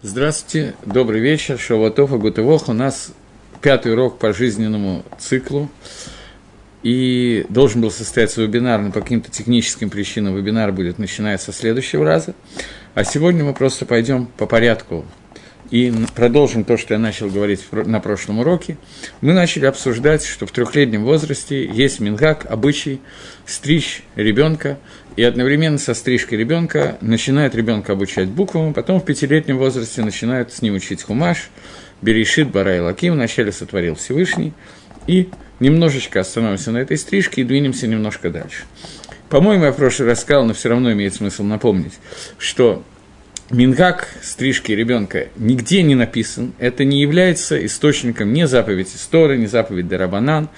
Здравствуйте, добрый вечер, Шаватов и Гутывох. У нас пятый урок по жизненному циклу. И должен был состояться вебинар, но по каким-то техническим причинам вебинар будет начиная со следующего раза. А сегодня мы просто пойдем по порядку и продолжим то, что я начал говорить на прошлом уроке. Мы начали обсуждать, что в трехлетнем возрасте есть мингак, обычай стричь ребенка, и одновременно со стрижкой ребенка начинает ребенка обучать буквам, потом в пятилетнем возрасте начинают с ним учить хумаш, Берешит, Бара и Лаким, вначале сотворил Всевышний, и немножечко остановимся на этой стрижке и двинемся немножко дальше. По-моему, я в прошлый раз сказал, но все равно имеет смысл напомнить, что Мингак стрижки ребенка нигде не написан, это не является источником ни заповедь истории, ни заповедь Дарабанан.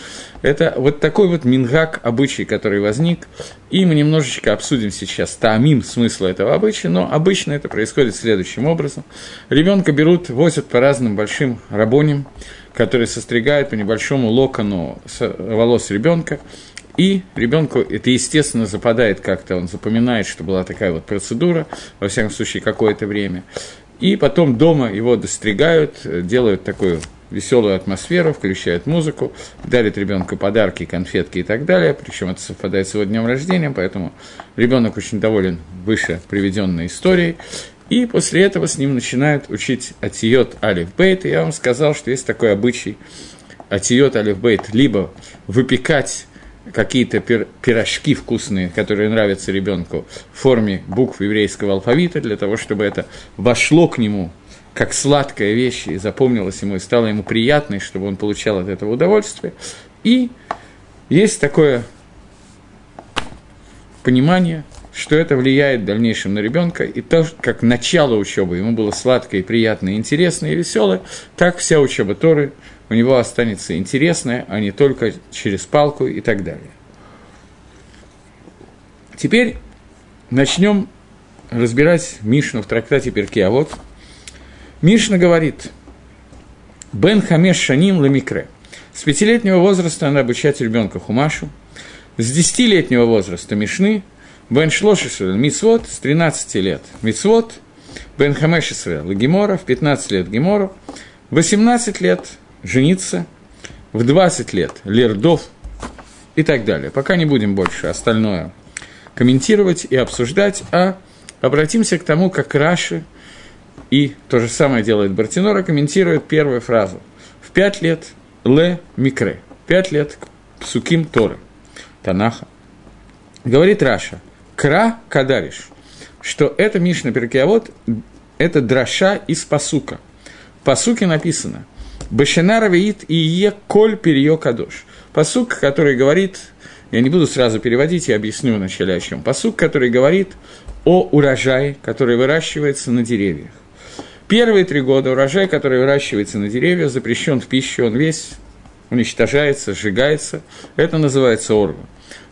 Это вот такой вот мингак обычай, который возник, и мы немножечко обсудим сейчас таамим смысла этого обычая, но обычно это происходит следующим образом. Ребенка берут, возят по разным большим рабоням, которые состригают по небольшому локону волос ребенка, и ребенку это, естественно, западает как-то, он запоминает, что была такая вот процедура, во всяком случае, какое-то время. И потом дома его достригают, делают такую веселую атмосферу, включают музыку, дарят ребенку подарки, конфетки и так далее. Причем это совпадает с его днем рождения, поэтому ребенок очень доволен выше приведенной историей. И после этого с ним начинают учить атиот алиф бейт. И я вам сказал, что есть такой обычай атиот алиф бейт либо выпекать какие-то пир, пирожки вкусные, которые нравятся ребенку в форме букв еврейского алфавита, для того, чтобы это вошло к нему как сладкая вещь и запомнилось ему, и стало ему приятной, чтобы он получал от этого удовольствие. И есть такое понимание, что это влияет в дальнейшем на ребенка, и то, как начало учебы ему было сладкое, приятное, интересное и веселое, так вся учеба Торы у него останется интересное, а не только через палку и так далее. Теперь начнем разбирать Мишну в трактате Перке. А вот Мишна говорит, Бен Хамеш Шаним Ламикре. С пятилетнего возраста надо обучать ребенка Хумашу, с десятилетнего возраста Мишны, Бен Шлошисрель Мицвод, с 13 лет Мицвод, Бен Хамешисрель Гемора, в 15 лет Гемору, 18 лет жениться, в 20 лет лердов и так далее. Пока не будем больше остальное комментировать и обсуждать, а обратимся к тому, как Раши и то же самое делает Бартинора, комментирует первую фразу. В пять лет ле микре, пять лет к псуким Торы, Танаха. Говорит Раша, кра кадариш, что это Мишна Перкиавод, это драша из пасука. В пасуке написано – Башинара веит и е коль перье кадош. Посук, который говорит, я не буду сразу переводить, я объясню вначале о чем. Посук, который говорит о урожае, который выращивается на деревьях. Первые три года урожай, который выращивается на деревьях, запрещен в пищу, он весь уничтожается, сжигается. Это называется орва.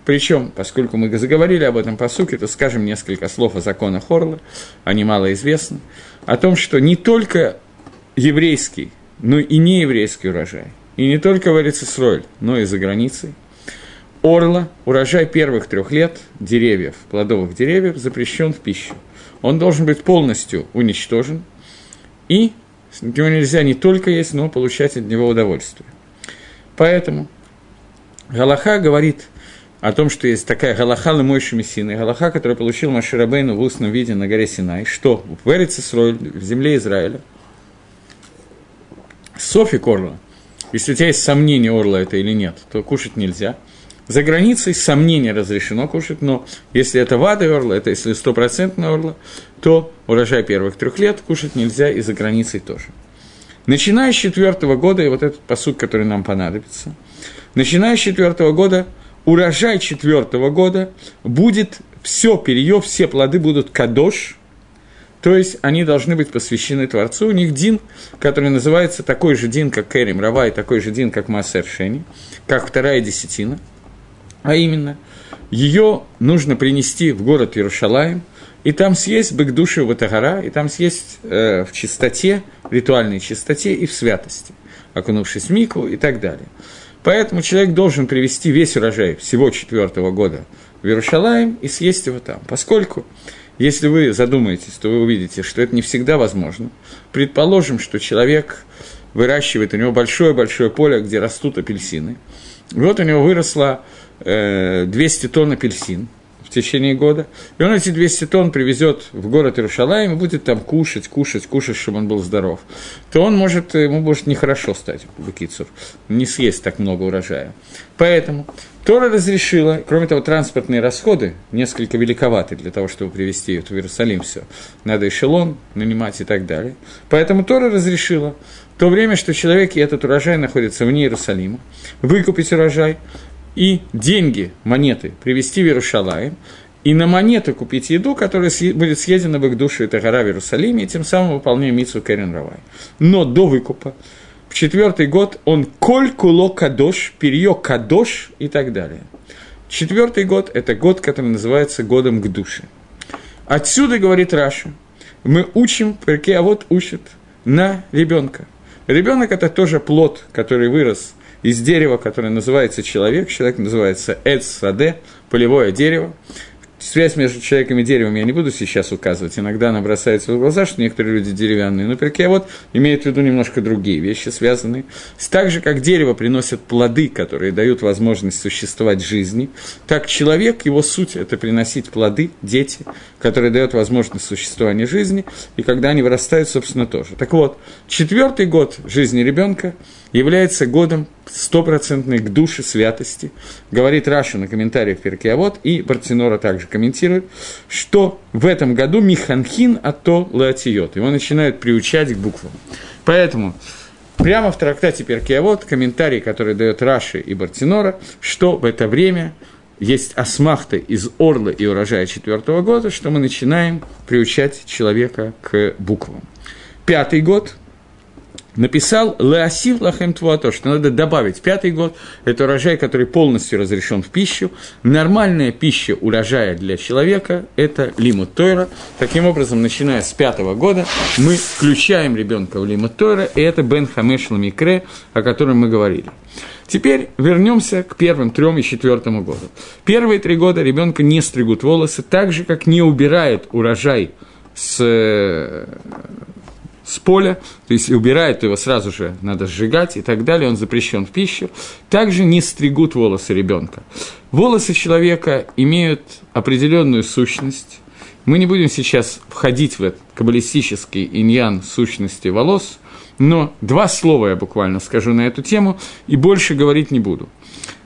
Причем, поскольку мы заговорили об этом посуке, то скажем несколько слов о законах Орла, они малоизвестны, о том, что не только еврейский но и не еврейский урожай. И не только в Эрицесроль, но и за границей. Орла, урожай первых трех лет деревьев, плодовых деревьев, запрещен в пищу. Он должен быть полностью уничтожен, и его нельзя не только есть, но получать от него удовольствие. Поэтому Галаха говорит о том, что есть такая Галаха Лемойши Мессина, Галаха, которую получил Маширабейну в устном виде на горе Синай, что в Эрицесроль, в земле Израиля – Софик орла, если у тебя есть сомнение, орла это или нет, то кушать нельзя. За границей сомнение разрешено кушать, но если это вада орла, это если стопроцентная орла, то урожай первых трех лет кушать нельзя и за границей тоже. Начиная с четвертого года, и вот этот посуд, который нам понадобится, начиная с четвертого года, урожай четвертого года будет все перье, все плоды будут кадош, то есть они должны быть посвящены Творцу. У них дин, который называется такой же дин, как Керим Рава, и такой же дин, как Массер Шени, как вторая десятина. А именно, ее нужно принести в город Иерушалаем, и там съесть бык души Ватагара, и там съесть э, в чистоте, в ритуальной чистоте и в святости, окунувшись в мику и так далее. Поэтому человек должен привести весь урожай всего четвертого года в Иерушалаем и съесть его там, поскольку если вы задумаетесь, то вы увидите, что это не всегда возможно. Предположим, что человек выращивает, у него большое-большое поле, где растут апельсины. Вот у него выросло э, 200 тонн апельсин – течение года, и он эти 200 тонн привезет в город Иерушалаем и будет там кушать, кушать, кушать, чтобы он был здоров, то он может, ему может нехорошо стать, Бакицур, не съесть так много урожая. Поэтому Тора разрешила, кроме того, транспортные расходы несколько великоваты для того, чтобы привезти ее в Иерусалим все. Надо эшелон нанимать и так далее. Поэтому Тора разрешила в то время, что человек и этот урожай находится вне Иерусалима, выкупить урожай, и деньги, монеты привезти в Иерушалаем, и на монеты купить еду, которая будет съедена в их душу и Тагара в Иерусалиме, и тем самым выполняя митсу Керен Равай. Но до выкупа, в четвертый год, он коль куло кадош, перье кадош и так далее. Четвертый год – это год, который называется годом к душе. Отсюда, говорит Раша, мы учим, а вот учат на ребенка. Ребенок – это тоже плод, который вырос из дерева, которое называется человек, человек называется Эд Саде, полевое дерево, связь между человеком и деревом я не буду сейчас указывать, иногда она бросается в глаза, что некоторые люди деревянные, но перке вот имеет в виду немножко другие вещи, связанные. Так же, как дерево приносит плоды, которые дают возможность существовать жизни, так человек, его суть – это приносить плоды, дети, которые дают возможность существования жизни, и когда они вырастают, собственно, тоже. Так вот, четвертый год жизни ребенка является годом стопроцентной к душе святости, говорит Раша на комментариях Перкиавод, и Бартинора также комментирует, что в этом году Миханхин ато латиот, его начинают приучать к буквам. Поэтому прямо в трактате Перкиавод комментарий, который дает Раши и Бартинора, что в это время есть асмахта из орла и урожая четвертого года, что мы начинаем приучать человека к буквам. Пятый год – написал «Леосив лахем твуато», что надо добавить пятый год, это урожай, который полностью разрешен в пищу. Нормальная пища урожая для человека – это лимут Тойра. Таким образом, начиная с пятого года, мы включаем ребенка в лимут Тойра, и это Бен Хамеш Ламикре, о котором мы говорили. Теперь вернемся к первым трем и четвертому году. Первые три года ребенка не стригут волосы, так же, как не убирает урожай с с поля, то есть убирает его сразу же, надо сжигать и так далее, он запрещен в пищу. Также не стригут волосы ребенка. Волосы человека имеют определенную сущность. Мы не будем сейчас входить в этот каббалистический иньян сущности волос, но два слова я буквально скажу на эту тему и больше говорить не буду.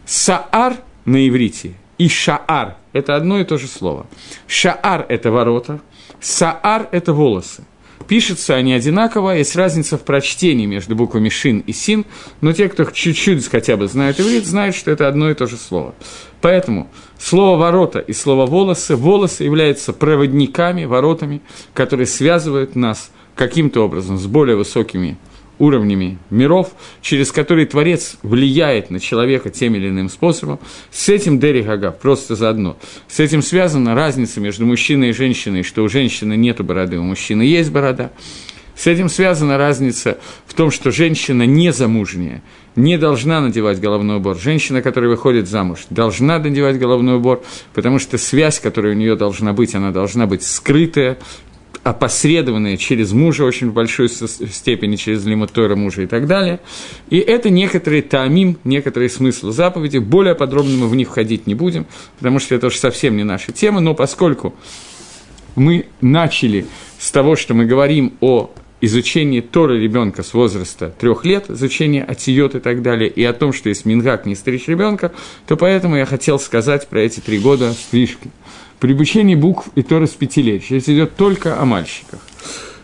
Саар на иврите и шаар – это одно и то же слово. Шаар – это ворота, саар – это волосы. Пишутся они одинаково, есть разница в прочтении между буквами «шин» и «син», но те, кто чуть-чуть хотя бы знают иврит, знают, что это одно и то же слово. Поэтому слово «ворота» и слово «волосы» – волосы являются проводниками, воротами, которые связывают нас каким-то образом с более высокими уровнями миров, через которые Творец влияет на человека тем или иным способом, с этим Дери Гага просто заодно. С этим связана разница между мужчиной и женщиной, что у женщины нет бороды, у мужчины есть борода. С этим связана разница в том, что женщина незамужняя не должна надевать головной убор. Женщина, которая выходит замуж, должна надевать головной убор, потому что связь, которая у нее должна быть, она должна быть скрытая, опосредованные через мужа очень в большой степени, через лимутора мужа и так далее. И это некоторые таамим, некоторые смыслы заповеди. Более подробно мы в них входить не будем, потому что это уже совсем не наша тема. Но поскольку мы начали с того, что мы говорим о изучении Торы ребенка с возраста трех лет, изучение атиот и так далее, и о том, что есть мингак не стричь ребенка, то поэтому я хотел сказать про эти три года стрижки при обучении букв и Торы с пяти лет. Речь идет только о мальчиках.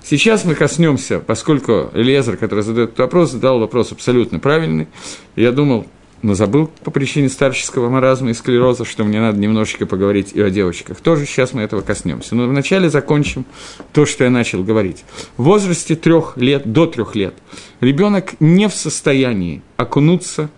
Сейчас мы коснемся, поскольку Элиезер, который задает этот вопрос, задал вопрос абсолютно правильный. Я думал, но забыл по причине старческого маразма и склероза, что мне надо немножечко поговорить и о девочках. Тоже сейчас мы этого коснемся. Но вначале закончим то, что я начал говорить. В возрасте трех лет, до трех лет, ребенок не в состоянии окунуться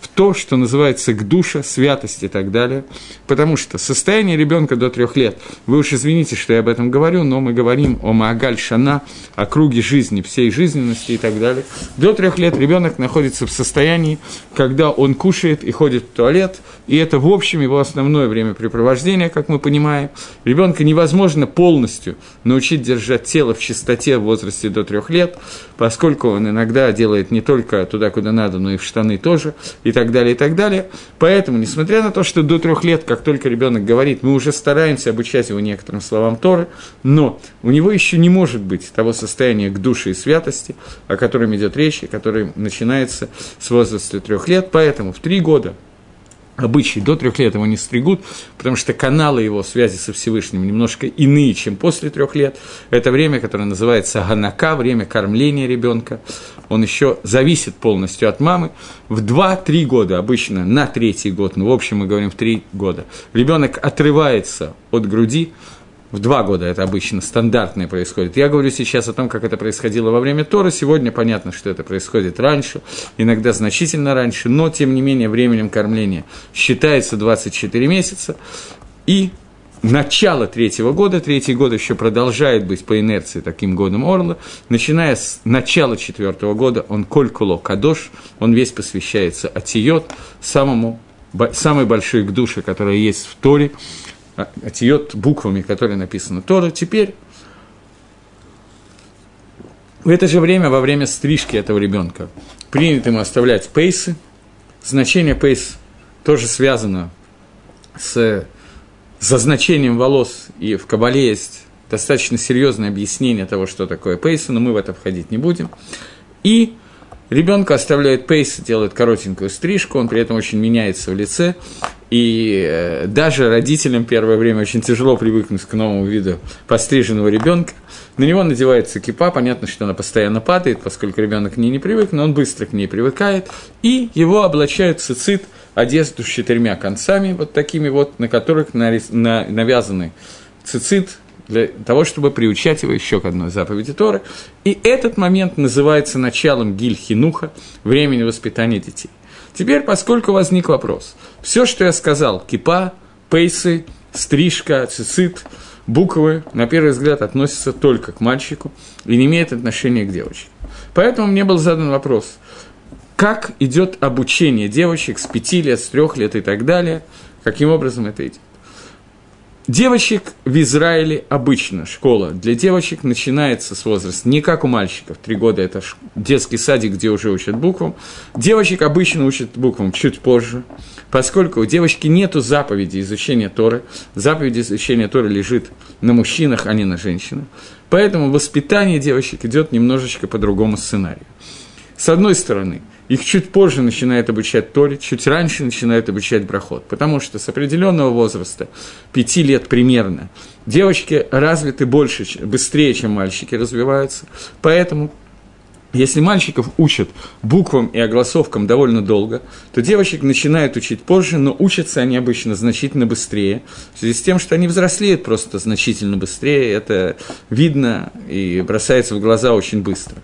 в то, что называется к душе, святость и так далее. Потому что состояние ребенка до трех лет, вы уж извините, что я об этом говорю, но мы говорим о Маагаль Шана, о круге жизни, всей жизненности и так далее. До трех лет ребенок находится в состоянии, когда он кушает и ходит в туалет, и это, в общем, его основное времяпрепровождение, как мы понимаем. Ребенка невозможно полностью научить держать тело в чистоте в возрасте до трех лет, поскольку он иногда делает не только туда, куда надо, но и в штаны тоже, и так далее, и так далее. Поэтому, несмотря на то, что до трех лет, как только ребенок говорит, мы уже стараемся обучать его некоторым словам Торы, но у него еще не может быть того состояния к душе и святости, о котором идет речь, и который начинается с возраста трех лет. Поэтому в три года обычай до трех лет его не стригут, потому что каналы его связи со Всевышним немножко иные, чем после трех лет. Это время, которое называется ганака, время кормления ребенка. Он еще зависит полностью от мамы. В 2-3 года, обычно на третий год, ну, в общем, мы говорим в 3 года, ребенок отрывается от груди, в два года это обычно стандартное происходит. Я говорю сейчас о том, как это происходило во время Тора. Сегодня понятно, что это происходит раньше, иногда значительно раньше, но тем не менее временем кормления считается 24 месяца. И начало третьего года, третий год еще продолжает быть по инерции таким годом Орла, начиная с начала четвертого года он колькуло кадош, он весь посвящается Атиот, самому, самой большой к душе, которая есть в Торе, отъет буквами, которые написаны Тора, теперь в это же время, во время стрижки этого ребенка, принято ему оставлять пейсы. Значение пейс тоже связано с зазначением волос, и в Кабале есть достаточно серьезное объяснение того, что такое пейсы, но мы в это входить не будем. И ребенка оставляет пейсы, делает коротенькую стрижку, он при этом очень меняется в лице, и э, даже родителям первое время очень тяжело привыкнуть к новому виду постриженного ребенка. На него надевается кипа, понятно, что она постоянно падает, поскольку ребенок к ней не привык, но он быстро к ней привыкает, и его облачают цицит, одежду с четырьмя концами, вот такими вот, на которых навязаны цицит, для того, чтобы приучать его еще к одной заповеди Торы. И этот момент называется началом гильхинуха, времени воспитания детей. Теперь, поскольку возник вопрос, все, что я сказал, кипа, пейсы, стрижка, цицит, буквы, на первый взгляд, относятся только к мальчику и не имеют отношения к девочке. Поэтому мне был задан вопрос, как идет обучение девочек с пяти лет, с трех лет и так далее, каким образом это идет. Девочек в Израиле обычно школа для девочек начинается с возраста, не как у мальчиков, три года это детский садик, где уже учат буквам. Девочек обычно учат буквам чуть позже, поскольку у девочки нет заповеди изучения Торы. Заповедь изучения Торы лежит на мужчинах, а не на женщинах. Поэтому воспитание девочек идет немножечко по другому сценарию. С одной стороны – их чуть позже начинают обучать Торе, чуть раньше начинают обучать Брахот. Потому что с определенного возраста, пяти лет примерно, девочки развиты больше, быстрее, чем мальчики развиваются. Поэтому если мальчиков учат буквам и огласовкам довольно долго, то девочек начинают учить позже, но учатся они обычно значительно быстрее, в связи с тем, что они взрослеют просто значительно быстрее, это видно и бросается в глаза очень быстро.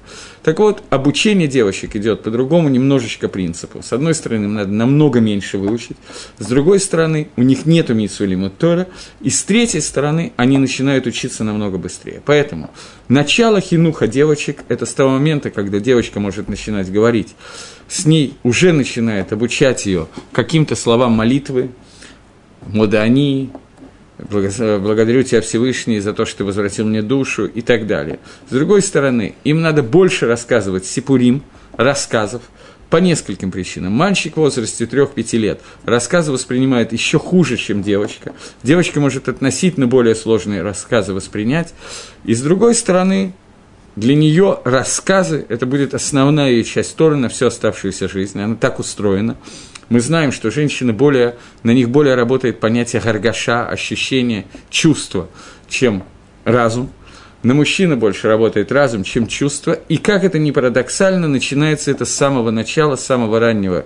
Так вот, обучение девочек идет по другому немножечко принципу. С одной стороны, им надо намного меньше выучить, с другой стороны, у них нет Митсулима Тора, и с третьей стороны, они начинают учиться намного быстрее. Поэтому начало хинуха девочек – это с того момента, когда девочка может начинать говорить, с ней уже начинает обучать ее каким-то словам молитвы, модани, благодарю тебя, Всевышний, за то, что ты возвратил мне душу и так далее. С другой стороны, им надо больше рассказывать сипурим, рассказов, по нескольким причинам. Мальчик в возрасте 3-5 лет рассказы воспринимает еще хуже, чем девочка. Девочка может относительно более сложные рассказы воспринять. И с другой стороны, для нее рассказы – это будет основная ее часть Торы на всю оставшуюся жизнь. Она так устроена. Мы знаем, что женщины более, на них более работает понятие гаргаша, ощущение, чувство, чем разум. На мужчину больше работает разум, чем чувство. И как это ни парадоксально, начинается это с самого начала, с самого раннего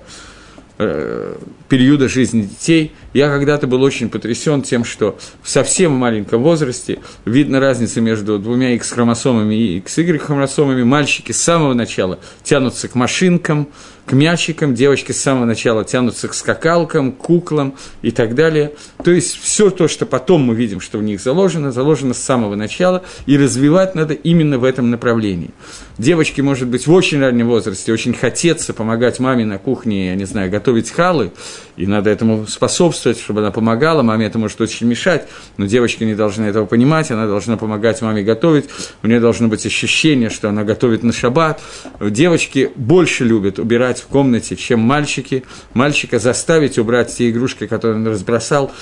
э, периода жизни детей. Я когда-то был очень потрясен тем, что в совсем маленьком возрасте видно разницу между двумя X-хромосомами и XY-хромосомами. Мальчики с самого начала тянутся к машинкам, к мячикам, девочки с самого начала тянутся к скакалкам, куклам и так далее. То есть все то, что потом мы видим, что в них заложено, заложено с самого начала, и развивать надо именно в этом направлении. Девочки, может быть, в очень раннем возрасте очень хотеться помогать маме на кухне, я не знаю, готовить халы, и надо этому способствовать, чтобы она помогала, маме это может очень мешать, но девочка не должна этого понимать, она должна помогать маме готовить, у нее должно быть ощущение, что она готовит на шаббат. Девочки больше любят убирать в комнате, чем мальчики. Мальчика заставить убрать те игрушки, которые он разбросал,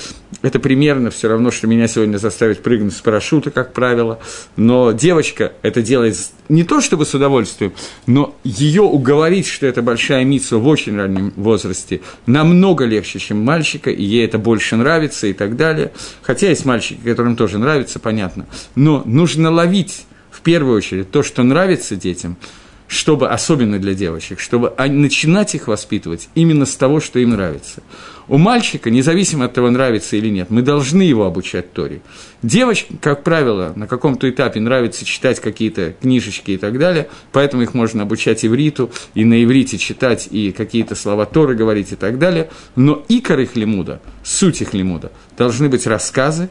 это примерно все равно, что меня сегодня заставить прыгнуть с парашюта, как правило. Но девочка это делает не то чтобы с удовольствием, но ее уговорить, что это большая миссия в очень раннем возрасте, намного легче, чем мальчика, и ей это больше нравится и так далее. Хотя есть мальчики, которым тоже нравится, понятно. Но нужно ловить в первую очередь то, что нравится детям, чтобы, особенно для девочек, чтобы начинать их воспитывать именно с того, что им нравится. У мальчика, независимо от того, нравится или нет, мы должны его обучать Торе. Девочкам, как правило, на каком-то этапе нравится читать какие-то книжечки и так далее, поэтому их можно обучать ивриту, и на иврите читать, и какие-то слова Торы говорить и так далее. Но икор их лимуда, суть их лимуда, должны быть рассказы,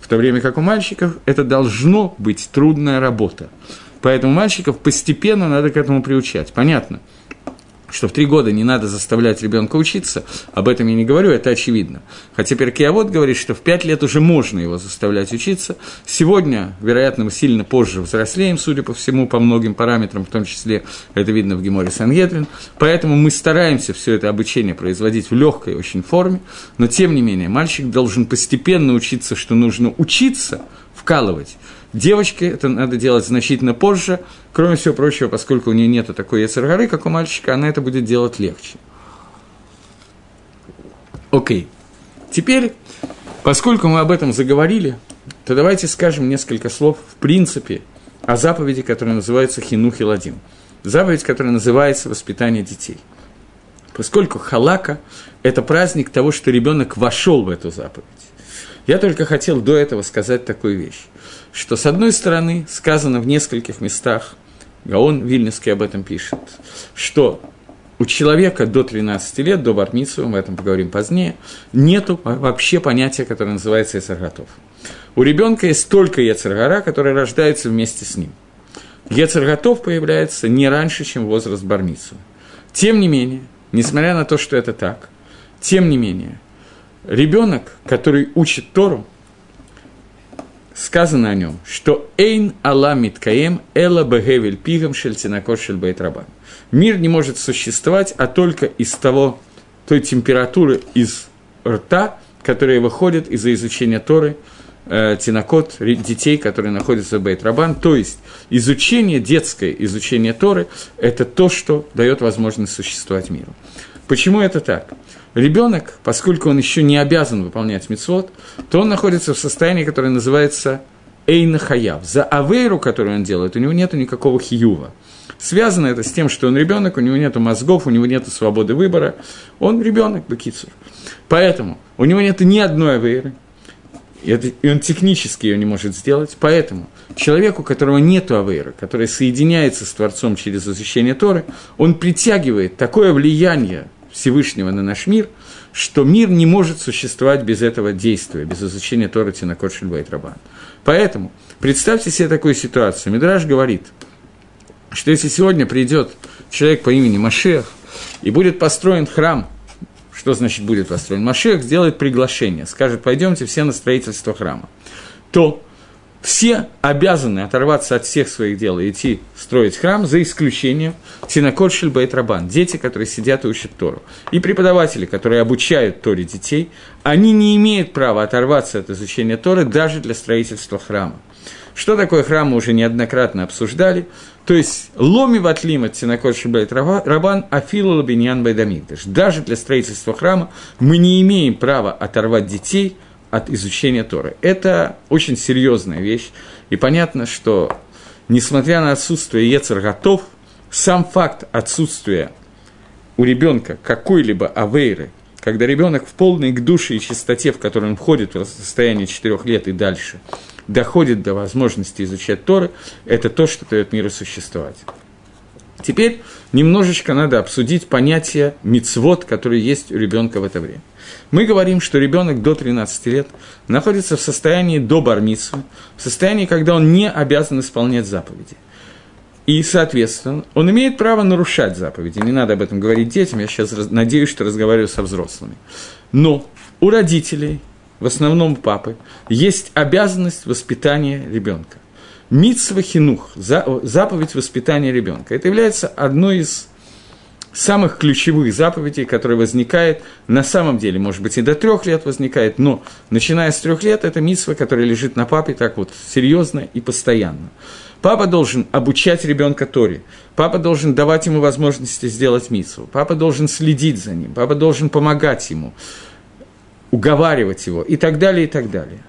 в то время как у мальчиков это должно быть трудная работа. Поэтому мальчиков постепенно надо к этому приучать. Понятно – что в три года не надо заставлять ребенка учиться, об этом я не говорю, это очевидно. Хотя Перкиавод говорит, что в пять лет уже можно его заставлять учиться. Сегодня, вероятно, мы сильно позже взрослеем, судя по всему, по многим параметрам, в том числе это видно в Геморе Сангедрин. Поэтому мы стараемся все это обучение производить в легкой очень форме, но тем не менее мальчик должен постепенно учиться, что нужно учиться, вкалывать Девочке это надо делать значительно позже, кроме всего прочего, поскольку у нее нет такой яцергары, как у мальчика, она это будет делать легче. Окей. Теперь, поскольку мы об этом заговорили, то давайте скажем несколько слов, в принципе, о заповеди, которая называется Хинухи Ладим. Заповедь, которая называется «Воспитание детей». Поскольку халака – это праздник того, что ребенок вошел в эту заповедь. Я только хотел до этого сказать такую вещь что, с одной стороны, сказано в нескольких местах, Гаон Вильнюсский об этом пишет, что у человека до 13 лет, до Бармицу, мы об этом поговорим позднее, нету вообще понятия, которое называется Ецарготов. У ребенка есть только Ецаргара, который рождается вместе с ним. Ецарготов появляется не раньше, чем возраст Бармицу. Тем не менее, несмотря на то, что это так, тем не менее, ребенок, который учит Тору, сказано о нем, что «Эйн Алла Миткаем Эла Бегевель Пигам Шельтинакор Шельбейт Рабан». Мир не может существовать, а только из того, той температуры из рта, которая выходит из-за изучения Торы, э, тинокот, детей, которые находятся в Бейт Рабан. То есть изучение, детское изучение Торы – это то, что дает возможность существовать миру. Почему это так? Ребенок, поскольку он еще не обязан выполнять мицвод, то он находится в состоянии, которое называется эйна хаяв. За авейру, которую он делает, у него нет никакого хиюва. Связано это с тем, что он ребенок, у него нет мозгов, у него нет свободы выбора. Он ребенок, Бакицур. Поэтому у него нет ни одной авейры, и, он технически ее не может сделать. Поэтому человеку, у которого нет авейра, который соединяется с Творцом через изучение Торы, он притягивает такое влияние Всевышнего на наш мир, что мир не может существовать без этого действия, без изучения Торы Тинакот Шельбайт Рабан. Поэтому представьте себе такую ситуацию. Мидраж говорит, что если сегодня придет человек по имени Машех и будет построен храм, что значит будет построен? Машех сделает приглашение, скажет, пойдемте все на строительство храма, то все обязаны оторваться от всех своих дел и идти строить храм, за исключением Тинакот Шельбайт Рабан, дети, которые сидят и учат Тору. И преподаватели, которые обучают Торе детей, они не имеют права оторваться от изучения Торы даже для строительства храма. Что такое храм, мы уже неоднократно обсуждали. То есть, ломи ватлим от Тинакот Шельбайт Рабан, афилу лабиньян байдамигдаш. Даже для строительства храма мы не имеем права оторвать детей – от изучения Торы. Это очень серьезная вещь, и понятно, что, несмотря на отсутствие Ецер готов, сам факт отсутствия у ребенка какой-либо авейры, когда ребенок в полной к душе и чистоте, в которой он входит в состояние 4 лет и дальше, доходит до возможности изучать Торы, это то, что дает миру существовать. Теперь немножечко надо обсудить понятие мицвод, который есть у ребенка в это время. Мы говорим, что ребенок до 13 лет находится в состоянии до бармитсвы, в состоянии, когда он не обязан исполнять заповеди. И, соответственно, он имеет право нарушать заповеди. Не надо об этом говорить детям, я сейчас надеюсь, что разговариваю со взрослыми. Но у родителей, в основном папы, есть обязанность воспитания ребенка. Митсва хинух, заповедь воспитания ребенка. Это является одной из самых ключевых заповедей, которая возникает на самом деле, может быть, и до трех лет возникает, но начиная с трех лет, это митсва, которая лежит на папе так вот серьезно и постоянно. Папа должен обучать ребенка Торе. Папа должен давать ему возможности сделать митсву. Папа должен следить за ним. Папа должен помогать ему, уговаривать его и так далее, и так далее.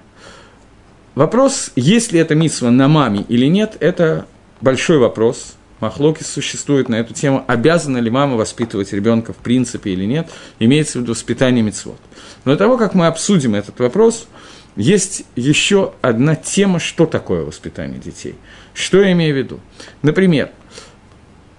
Вопрос, есть ли это митсва на маме или нет, это большой вопрос. Махлокис существует на эту тему, обязана ли мама воспитывать ребенка в принципе или нет, имеется в виду воспитание митцвот. Но до того, как мы обсудим этот вопрос, есть еще одна тема, что такое воспитание детей. Что я имею в виду? Например,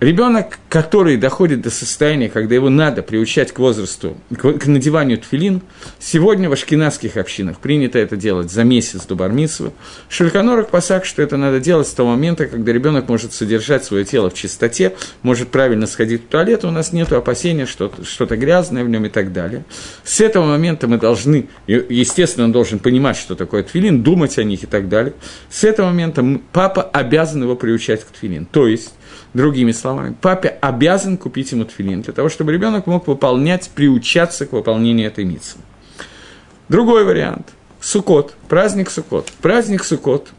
Ребенок, который доходит до состояния, когда его надо приучать к возрасту, к надеванию тфилин, сегодня в ашкенадских общинах принято это делать за месяц до бармитсвы. Шельканорах посак, что это надо делать с того момента, когда ребенок может содержать свое тело в чистоте, может правильно сходить в туалет, у нас нет опасения, что что-то грязное в нем и так далее. С этого момента мы должны, естественно, он должен понимать, что такое тфилин, думать о них и так далее. С этого момента папа обязан его приучать к тфилин. То есть, Другими словами, папе обязан купить ему тфилин для того, чтобы ребенок мог выполнять, приучаться к выполнению этой миссии. Другой вариант. Сукот, праздник Сукот. Праздник Сукот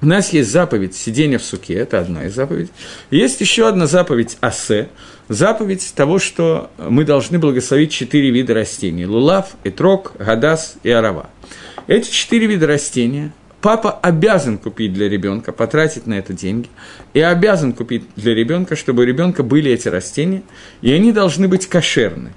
у нас есть заповедь сидения в суке, это одна из заповедей. Есть еще одна заповедь асе, заповедь того, что мы должны благословить четыре вида растений – лулав, этрок, гадас и арава. Эти четыре вида растения папа обязан купить для ребенка, потратить на это деньги, и обязан купить для ребенка, чтобы у ребенка были эти растения, и они должны быть кошерны.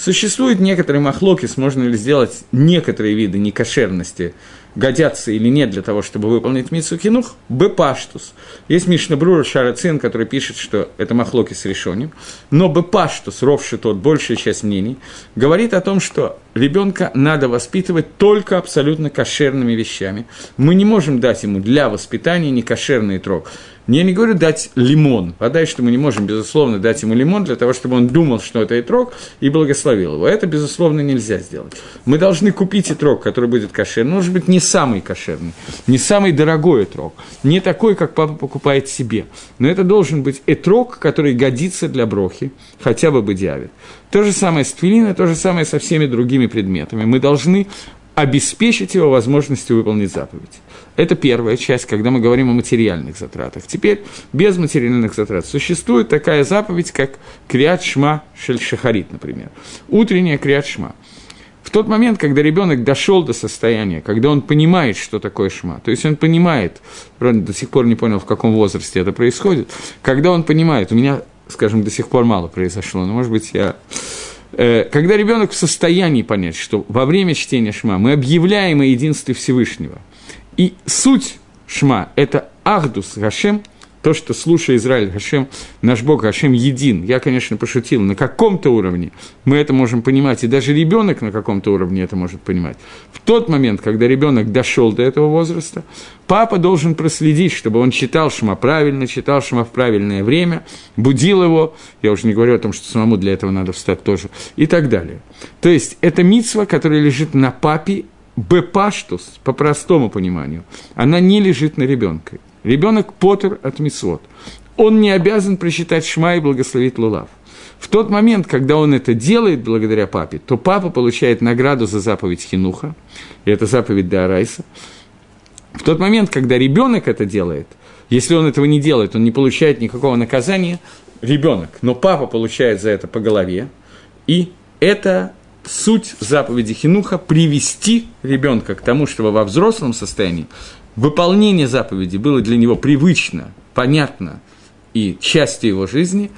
Существует некоторые махлокис, можно ли сделать некоторые виды некошерности – годятся или нет для того, чтобы выполнить митсу хинух, бепаштус. Есть Мишна Брура Шарацин, который пишет, что это махлоки с решением, но бепаштус, ровший тот, большая часть мнений, говорит о том, что ребенка надо воспитывать только абсолютно кошерными вещами. Мы не можем дать ему для воспитания некошерный трог. Я не говорю дать лимон. Подай, что мы не можем, безусловно, дать ему лимон для того, чтобы он думал, что это итрог, и благословил его. Это, безусловно, нельзя сделать. Мы должны купить итрог, который будет кошерный. Может быть, не самый кошерный, не самый дорогой итрог, не такой, как папа покупает себе. Но это должен быть итрог, который годится для брохи, хотя бы бы диавит. То же самое с твилиной, то же самое со всеми другими предметами. Мы должны обеспечить его возможностью выполнить заповедь. Это первая часть, когда мы говорим о материальных затратах. Теперь без материальных затрат существует такая заповедь, как Криат Шма Шахарит, например. Утренняя Криат Шма. В тот момент, когда ребенок дошел до состояния, когда он понимает, что такое шма, то есть он понимает, правда, до сих пор не понял, в каком возрасте это происходит, когда он понимает, у меня, скажем, до сих пор мало произошло, но, может быть, я э, когда ребенок в состоянии понять, что во время чтения шма мы объявляем о единстве Всевышнего – и суть шма – это Ахдус Гашем, то, что слушай Израиль, Гашем, наш Бог Гашем един. Я, конечно, пошутил, на каком-то уровне мы это можем понимать, и даже ребенок на каком-то уровне это может понимать. В тот момент, когда ребенок дошел до этого возраста, папа должен проследить, чтобы он читал Шма правильно, читал Шма в правильное время, будил его, я уже не говорю о том, что самому для этого надо встать тоже, и так далее. То есть, это митсва, которая лежит на папе бепаштус, по простому пониманию, она не лежит на ребенке. Ребенок потер от мисвод. Он не обязан прочитать шма и благословить лулав. В тот момент, когда он это делает благодаря папе, то папа получает награду за заповедь Хинуха, и это заповедь Дарайса. В тот момент, когда ребенок это делает, если он этого не делает, он не получает никакого наказания, ребенок, но папа получает за это по голове, и это суть заповеди Хинуха – привести ребенка к тому, чтобы во взрослом состоянии выполнение заповеди было для него привычно, понятно и частью его жизни,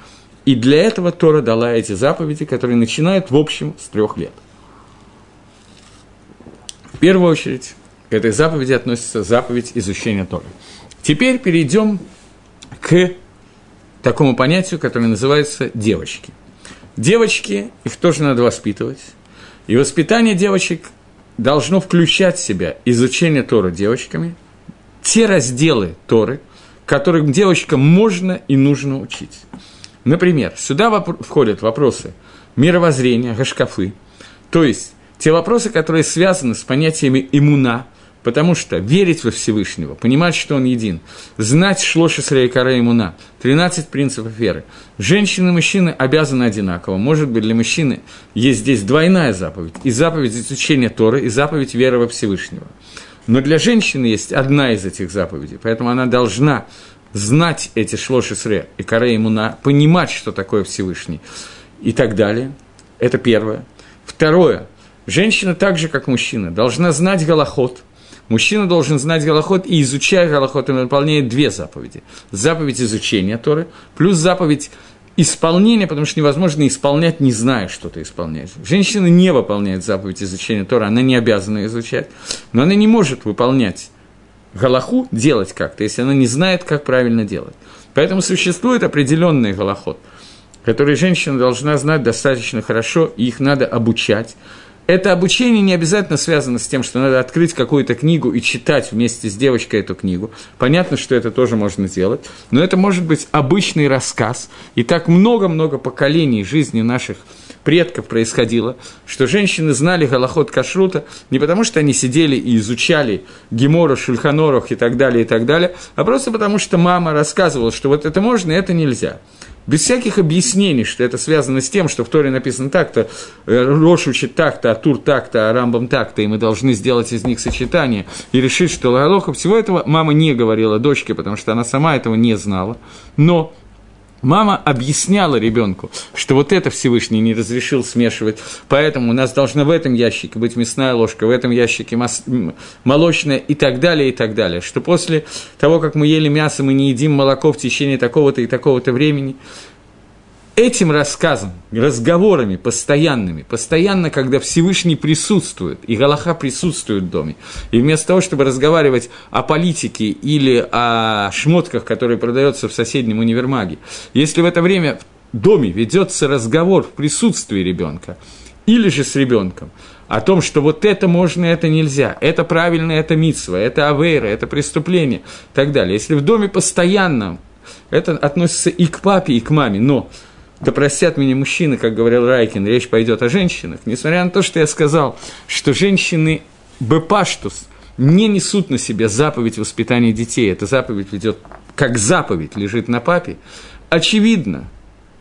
и для этого Тора дала эти заповеди, которые начинают, в общем, с трех лет. В первую очередь, к этой заповеди относится заповедь изучения Торы. Теперь перейдем к такому понятию, которое называется девочки. Девочки, их тоже надо воспитывать. И воспитание девочек должно включать в себя изучение Тора девочками, те разделы Торы, которым девочкам можно и нужно учить. Например, сюда входят вопросы мировоззрения, гашкафы, то есть те вопросы, которые связаны с понятиями иммуна, потому что верить во Всевышнего, понимать, что Он един, знать шлоши Срейкара иммуна, 13 принципов веры. Женщины и мужчины обязаны одинаково. Может быть, для мужчины есть здесь двойная заповедь, и заповедь изучения Торы, и заповедь веры во Всевышнего. Но для женщины есть одна из этих заповедей, поэтому она должна знать эти шлоши сре и каре иммуна, понимать, что такое Всевышний и так далее. Это первое. Второе. Женщина так же, как мужчина, должна знать голоход. Мужчина должен знать голоход и, изучая голоход, он выполняет две заповеди. Заповедь изучения Торы, плюс заповедь исполнения, потому что невозможно исполнять, не зная, что ты исполняешь. Женщина не выполняет заповедь изучения Тора, она не обязана изучать, но она не может выполнять Галаху, делать как-то, если она не знает, как правильно делать. Поэтому существует определенный голоход, который женщина должна знать достаточно хорошо, и их надо обучать. Это обучение не обязательно связано с тем, что надо открыть какую-то книгу и читать вместе с девочкой эту книгу. Понятно, что это тоже можно делать, но это может быть обычный рассказ. И так много-много поколений жизни наших предков происходило, что женщины знали голоход кашрута не потому, что они сидели и изучали Гемора, Шульханорах и так далее, и так далее, а просто потому, что мама рассказывала, что вот это можно, это нельзя. Без всяких объяснений, что это связано с тем, что в Торе написано так-то, э, Рош учит так-то, а Тур так-то, а Рамбам так-то, и мы должны сделать из них сочетание и решить, что Лагалоха, всего этого мама не говорила дочке, потому что она сама этого не знала. Но Мама объясняла ребенку, что вот это Всевышний не разрешил смешивать, поэтому у нас должна в этом ящике быть мясная ложка, в этом ящике молочная и так далее, и так далее. Что после того, как мы ели мясо, мы не едим молоко в течение такого-то и такого-то времени этим рассказом, разговорами постоянными, постоянно, когда Всевышний присутствует, и Галаха присутствует в доме, и вместо того, чтобы разговаривать о политике или о шмотках, которые продаются в соседнем универмаге, если в это время в доме ведется разговор в присутствии ребенка, или же с ребенком, о том, что вот это можно, это нельзя, это правильно, это митсва, это авейра, это преступление, и так далее. Если в доме постоянно, это относится и к папе, и к маме, но да простят меня мужчины, как говорил Райкин, речь пойдет о женщинах, несмотря на то, что я сказал, что женщины бепаштус не несут на себе заповедь воспитания детей, эта заповедь ведет, как заповедь лежит на папе, очевидно,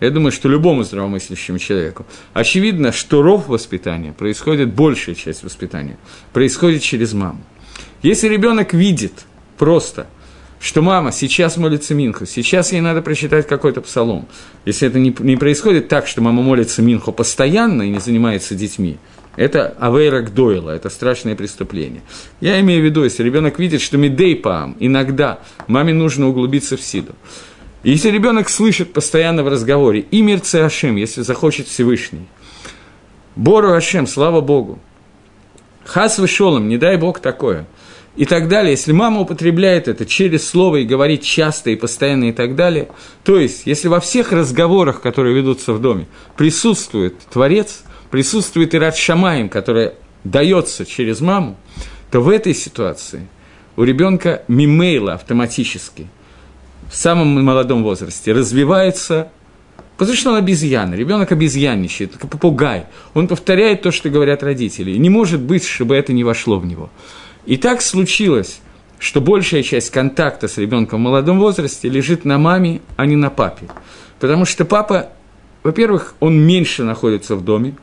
я думаю, что любому здравомыслящему человеку, очевидно, что ров воспитания происходит, большая часть воспитания, происходит через маму. Если ребенок видит просто – что мама сейчас молится Минху, сейчас ей надо прочитать какой-то псалом. Если это не, не происходит так, что мама молится Минху постоянно и не занимается детьми, это авейра гдойла, это страшное преступление. Я имею в виду, если ребенок видит, что медей паам, иногда маме нужно углубиться в сиду. Если ребенок слышит постоянно в разговоре и мирце Ашем, если захочет Всевышний, Бору Ашем, слава Богу, Хас вышелом, не дай Бог такое – и так далее, если мама употребляет это через слово и говорит часто и постоянно и так далее, то есть, если во всех разговорах, которые ведутся в доме, присутствует Творец, присутствует и Рад Шамаем, которая дается через маму, то в этой ситуации у ребенка мимейла автоматически в самом молодом возрасте развивается Потому что он обезьяна, ребенок обезьянничает, как попугай. Он повторяет то, что говорят родители. И не может быть, чтобы это не вошло в него. И так случилось, что большая часть контакта с ребенком в молодом возрасте лежит на маме, а не на папе. Потому что папа, во-первых, он меньше находится в доме,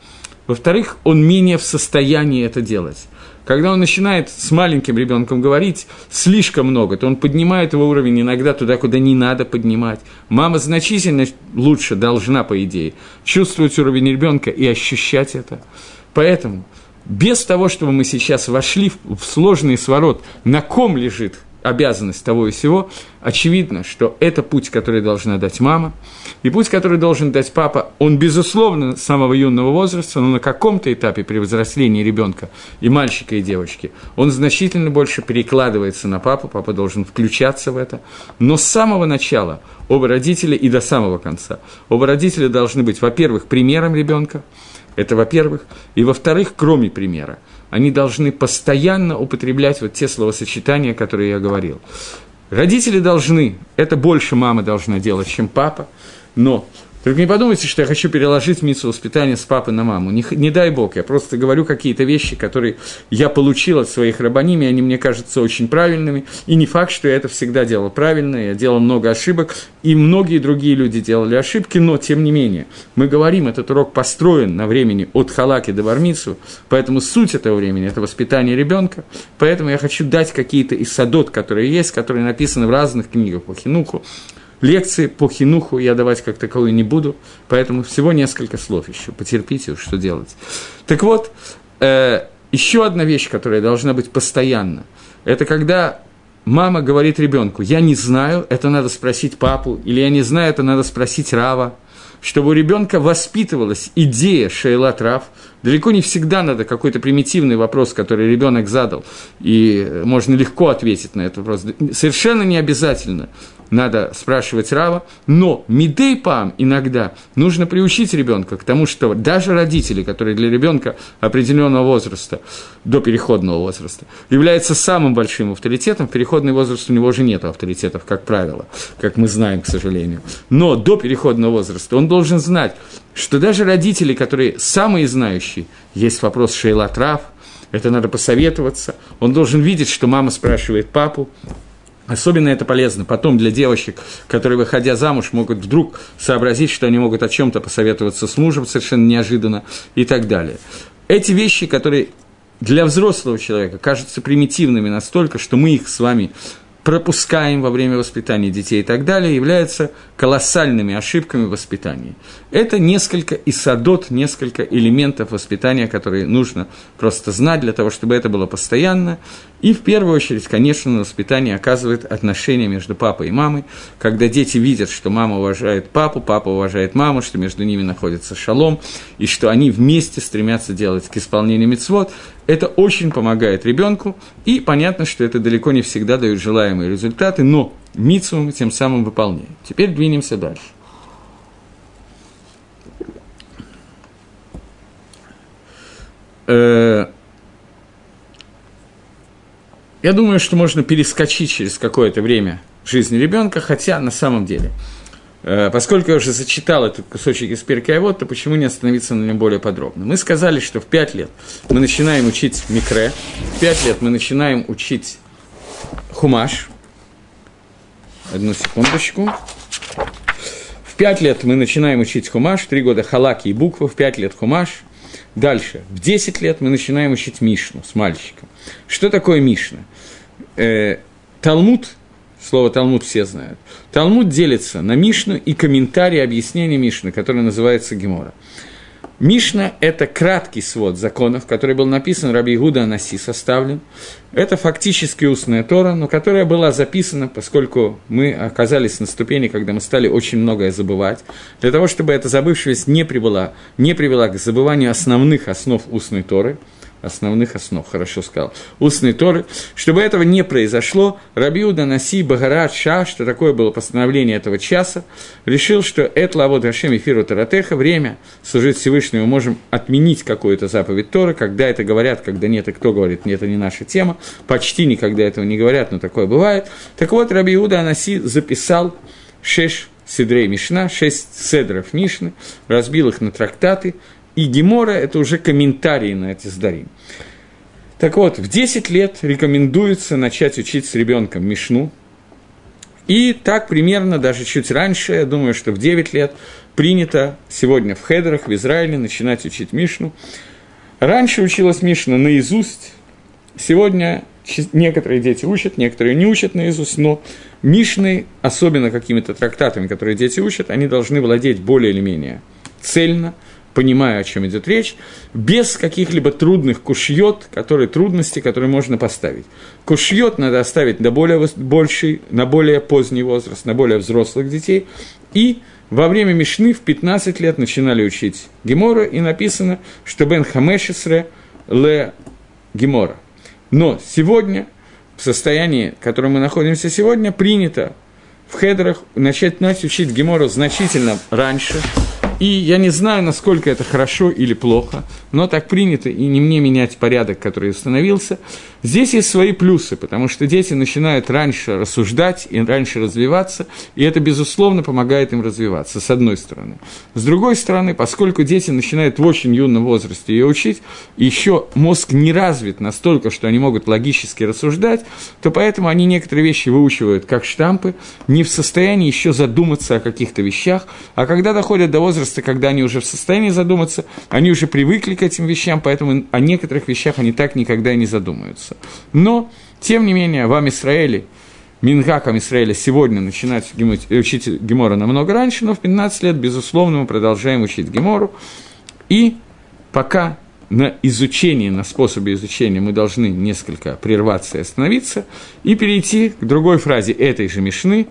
во-вторых, он менее в состоянии это делать. Когда он начинает с маленьким ребенком говорить слишком много, то он поднимает его уровень иногда туда, куда не надо поднимать. Мама значительно лучше должна, по идее, чувствовать уровень ребенка и ощущать это. Поэтому без того, чтобы мы сейчас вошли в сложный сворот, на ком лежит обязанность того и всего, очевидно, что это путь, который должна дать мама, и путь, который должен дать папа, он, безусловно, с самого юного возраста, но на каком-то этапе при взрослении ребенка и мальчика, и девочки, он значительно больше перекладывается на папу, папа должен включаться в это, но с самого начала оба родителя и до самого конца, оба родителя должны быть, во-первых, примером ребенка, это во-первых, и во-вторых, кроме примера – они должны постоянно употреблять вот те словосочетания, которые я говорил. Родители должны, это больше мама должна делать, чем папа, но только не подумайте, что я хочу переложить миссу воспитания с папы на маму. Не, не дай бог, я просто говорю какие-то вещи, которые я получил от своих рабоними, они мне кажутся очень правильными. И не факт, что я это всегда делал правильно, я делал много ошибок, и многие другие люди делали ошибки, но тем не менее, мы говорим, этот урок построен на времени от халаки до бармицу, поэтому суть этого времени – это воспитание ребенка, поэтому я хочу дать какие-то исадот, которые есть, которые написаны в разных книгах по хинуху, Лекции по хинуху я давать как таковой не буду, поэтому всего несколько слов еще. Потерпите, что делать. Так вот, э, еще одна вещь, которая должна быть постоянно, это когда мама говорит ребенку, я не знаю, это надо спросить папу, или я не знаю, это надо спросить Рава, чтобы у ребенка воспитывалась идея Шейла Трав. Далеко не всегда надо какой-то примитивный вопрос, который ребенок задал, и можно легко ответить на этот вопрос. Совершенно не обязательно надо спрашивать Рава, но мидей пам иногда нужно приучить ребенка к тому, что даже родители, которые для ребенка определенного возраста, до переходного возраста, являются самым большим авторитетом, в переходный возраст у него уже нет авторитетов, как правило, как мы знаем, к сожалению. Но до переходного возраста он должен знать, что даже родители, которые самые знающие, есть вопрос Шейла Трав, это надо посоветоваться, он должен видеть, что мама спрашивает папу, Особенно это полезно потом для девочек, которые, выходя замуж, могут вдруг сообразить, что они могут о чем-то посоветоваться с мужем совершенно неожиданно и так далее. Эти вещи, которые для взрослого человека кажутся примитивными настолько, что мы их с вами пропускаем во время воспитания детей и так далее, являются колоссальными ошибками в воспитании. Это несколько исадот, несколько элементов воспитания, которые нужно просто знать для того, чтобы это было постоянно. И в первую очередь, конечно, на воспитание оказывает отношения между папой и мамой, когда дети видят, что мама уважает папу, папа уважает маму, что между ними находится шалом, и что они вместе стремятся делать к исполнению мецвод, это очень помогает ребенку, и понятно, что это далеко не всегда дает желаемые результаты, но мицу мы тем самым выполняем. Теперь двинемся дальше. Э, я думаю, что можно перескочить через какое-то время жизни ребенка, хотя на самом деле, поскольку я уже зачитал этот кусочек из Перкиавод, то почему не остановиться на нем более подробно? Мы сказали, что в 5 лет мы начинаем учить микре, в 5 лет мы начинаем учить хумаш. Одну секундочку. В 5 лет мы начинаем учить хумаш, 3 года халаки и буквы, в 5 лет хумаш – Дальше. В 10 лет мы начинаем учить Мишну с мальчиком. Что такое Мишна? Э, Талмуд, слово Талмуд все знают. Талмуд делится на Мишну и комментарий объяснения Мишны, который называется Гемора. Мишна – это краткий свод законов, который был написан Раби Игуда Анаси, составлен. Это фактически устная Тора, но которая была записана, поскольку мы оказались на ступени, когда мы стали очень многое забывать, для того, чтобы эта забывшесть не привела, не привела к забыванию основных основ устной Торы – основных основ, хорошо сказал, устной Торы. Чтобы этого не произошло, Рабиуда Наси Багарат Ша, что такое было постановление этого часа, решил, что это лавод Рашем Эфиру Таратеха, время служить Всевышнему, можем отменить какую-то заповедь Торы, когда это говорят, когда нет, и кто говорит, нет, это не наша тема, почти никогда этого не говорят, но такое бывает. Так вот, Рабиуда Анаси записал шесть Седрей Мишна, шесть седров Мишны, разбил их на трактаты, и Гемора – это уже комментарии на эти сдарим. Так вот, в 10 лет рекомендуется начать учить с ребенком Мишну. И так примерно, даже чуть раньше, я думаю, что в 9 лет принято сегодня в хедерах в Израиле начинать учить Мишну. Раньше училась Мишна наизусть, сегодня некоторые дети учат, некоторые не учат наизусть, но Мишны, особенно какими-то трактатами, которые дети учат, они должны владеть более или менее цельно – понимая, о чем идет речь, без каких-либо трудных кушьет, которые, трудности, которые можно поставить. Кушьет надо оставить на более больший, на более поздний возраст, на более взрослых детей, и во время Мишны в 15 лет начинали учить Гемора, и написано, что Бен Хамешесре ле Гемора. Но сегодня, в состоянии, в котором мы находимся сегодня, принято в хедрах начать нас учить Гемору значительно раньше, и я не знаю, насколько это хорошо или плохо, но так принято, и не мне менять порядок, который установился. Здесь есть свои плюсы, потому что дети начинают раньше рассуждать и раньше развиваться, и это, безусловно, помогает им развиваться, с одной стороны. С другой стороны, поскольку дети начинают в очень юном возрасте ее учить, еще мозг не развит настолько, что они могут логически рассуждать, то поэтому они некоторые вещи выучивают как штампы, не в состоянии еще задуматься о каких-то вещах, а когда доходят до возраста, когда они уже в состоянии задуматься, они уже привыкли к этим вещам, поэтому о некоторых вещах они так никогда и не задумаются. Но, тем не менее, вам Израиле, Мингакам Израиля сегодня начинать учить Гемора намного раньше, но в 15 лет, безусловно, мы продолжаем учить Гемору. И пока на изучении, на способе изучения мы должны несколько прерваться и остановиться, и перейти к другой фразе этой же Мишны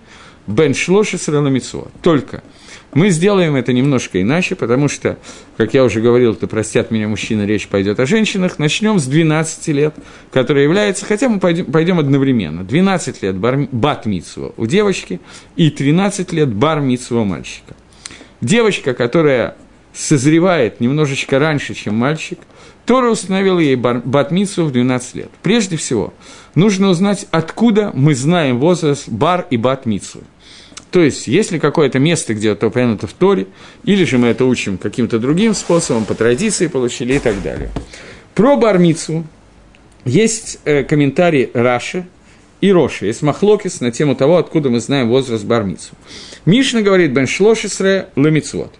«Бен шлоши сраламицуа». Только – мы сделаем это немножко иначе, потому что, как я уже говорил, то простят меня мужчины, речь пойдет о женщинах. Начнем с 12 лет, которая является, хотя мы пойдем, пойдем одновременно, 12 лет бар, бат у девочки и 13 лет бар у мальчика. Девочка, которая созревает немножечко раньше, чем мальчик, Тора установила ей бат в 12 лет. Прежде всего, нужно узнать, откуда мы знаем возраст бар и бат -митсвы. То есть, если какое-то место, где это упомянуто в Торе, или же мы это учим каким-то другим способом, по традиции получили и так далее. Про Бармицу есть э, комментарий Раши и Роша, есть מחלוקת на тему того, откуда мы знаем возраст бар-мицвы. Мишна говорит בן שלוש עשרה למצוות.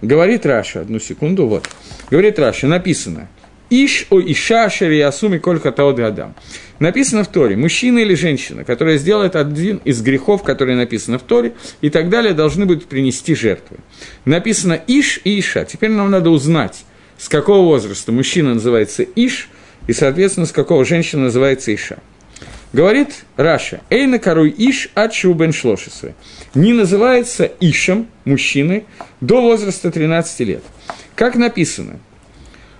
Говорит Раши, одну секунду, вот. Говорит Раши, написано – איש או אישה כי יעשו מכל חטאות האדם. Написано в Торе, мужчина или женщина, которая сделает один из грехов, которые написаны в Торе, и так далее, должны будут принести жертвы. Написано איש и אישה. Теперь нам надо узнать, с какого возраста мужчина называется Иш, и, соответственно, с какого женщина называется Иша. Говорит Раша, Эйна коруй Иш Ачу бен Шлошисы. Не называется Ишем, мужчиной, до возраста 13 лет. Как написано –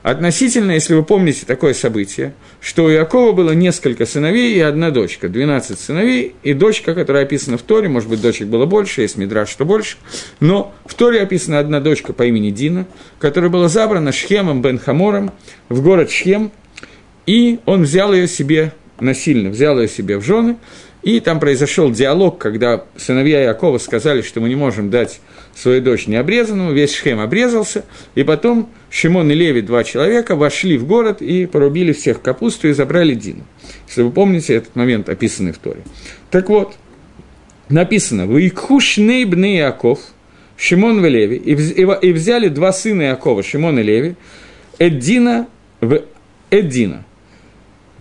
Относительно, если вы помните такое событие, что у Якова было несколько сыновей и одна дочка, 12 сыновей, и дочка, которая описана в Торе, может быть, дочек было больше, есть Мидраш, что больше, но в Торе описана одна дочка по имени Дина, которая была забрана Шхемом бен Хамором в город Шхем, и он взял ее себе насильно, взял ее себе в жены, и там произошел диалог, когда сыновья Якова сказали, что мы не можем дать свою дочь необрезанному, весь Шхем обрезался, и потом Шимон и Леви, два человека, вошли в город и порубили всех капусту и забрали Дину. Если вы помните, этот момент описанный в Торе. Так вот, написано, «Ваикху шней бны Яков, Шимон и Леви, и взяли два сына Якова, Шимон и Леви, Эддина в Эддина,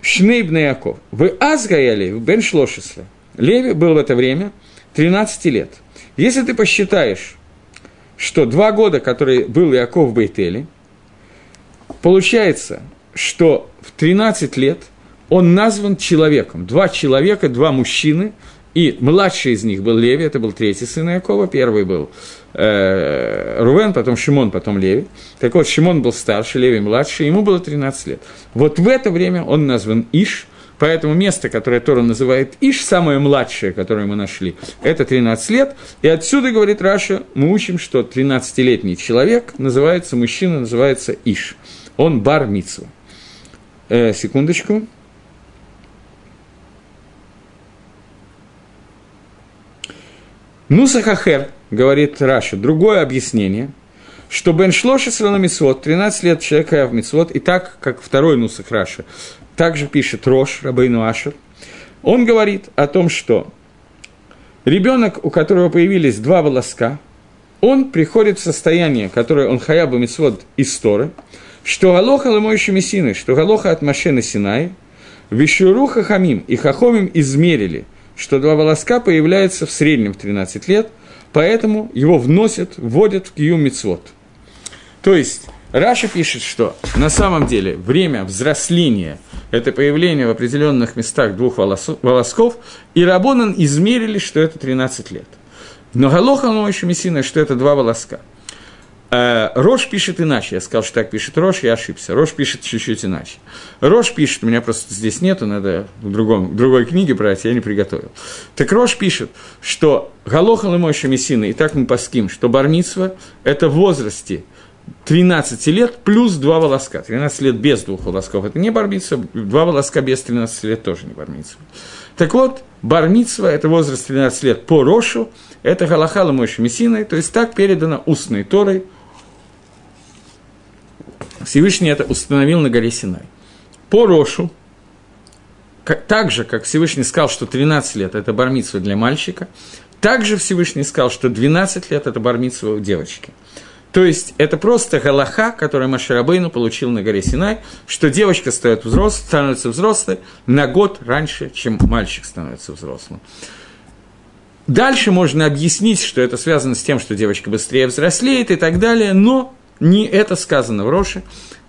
Шнейбна Яков. Вы Азгая Леви, Бен Шлошисла. Леви был в это время 13 лет. Если ты посчитаешь, что два года, которые был Яков в Бейтеле, получается, что в 13 лет он назван человеком. Два человека, два мужчины, и младший из них был Леви, это был третий сын Якова, первый был э, Рувен, потом Шимон, потом Леви. Так вот, Шимон был старше, Леви младший, ему было 13 лет. Вот в это время он назван Иш, поэтому место, которое Тора называет Иш, самое младшее, которое мы нашли, это 13 лет. И отсюда, говорит Раша, мы учим, что 13-летний человек называется, мужчина называется Иш. Он бар-мицва. Э, секундочку. נוסח אחר, говорит Раши, другое объяснение, что בן שלוש עשרה למצוות, 13 лет человека в מצוות, и так, как второй נוסח Раши, также пишет Рош, Рабейну Ашер, он говорит о том, что ребенок, у которого появились два волоска, он приходит в состояние, которое он хаяба мицвод из Торы, что галоха лымоющими мессины, что галоха от Машена Синай, вишуруха хамим и хахомим измерили – что два волоска появляются в среднем в 13 лет, поэтому его вносят, вводят в киюм мицвод. То есть, Раша пишет, что на самом деле время взросления – это появление в определенных местах двух волосков, и Рабонан измерили, что это 13 лет. Но Галоха еще Мессина, что это два волоска. Э, Рош пишет иначе. Я сказал, что так пишет Рош, я ошибся. Рош пишет чуть-чуть иначе. Рош пишет, у меня просто здесь нету, надо в, другом, в другой книге брать, я не приготовил. Так Рош пишет, что Галоха Лемойша Мессина, и так мы паским, что Бармитсва – это в возрасте 13 лет плюс два волоска. 13 лет без двух волосков – это не бармитсва, два волоска без 13 лет тоже не бармитсва. Так вот, бармитсва – это возраст 13 лет по Рошу, это Галахала Мойши Мессиной, то есть так передано устной Торой – Всевышний это установил на горе Синай. По Рошу, как, так же, как Всевышний сказал, что 13 лет – это бармитсва для мальчика, также Всевышний сказал, что 12 лет – это бармитсва у девочки. То есть это просто галаха, который Маширабейну получил на горе Синай, что девочка становится взрослой, становится взрослой на год раньше, чем мальчик становится взрослым. Дальше можно объяснить, что это связано с тем, что девочка быстрее взрослеет и так далее, но не это сказано в Роше.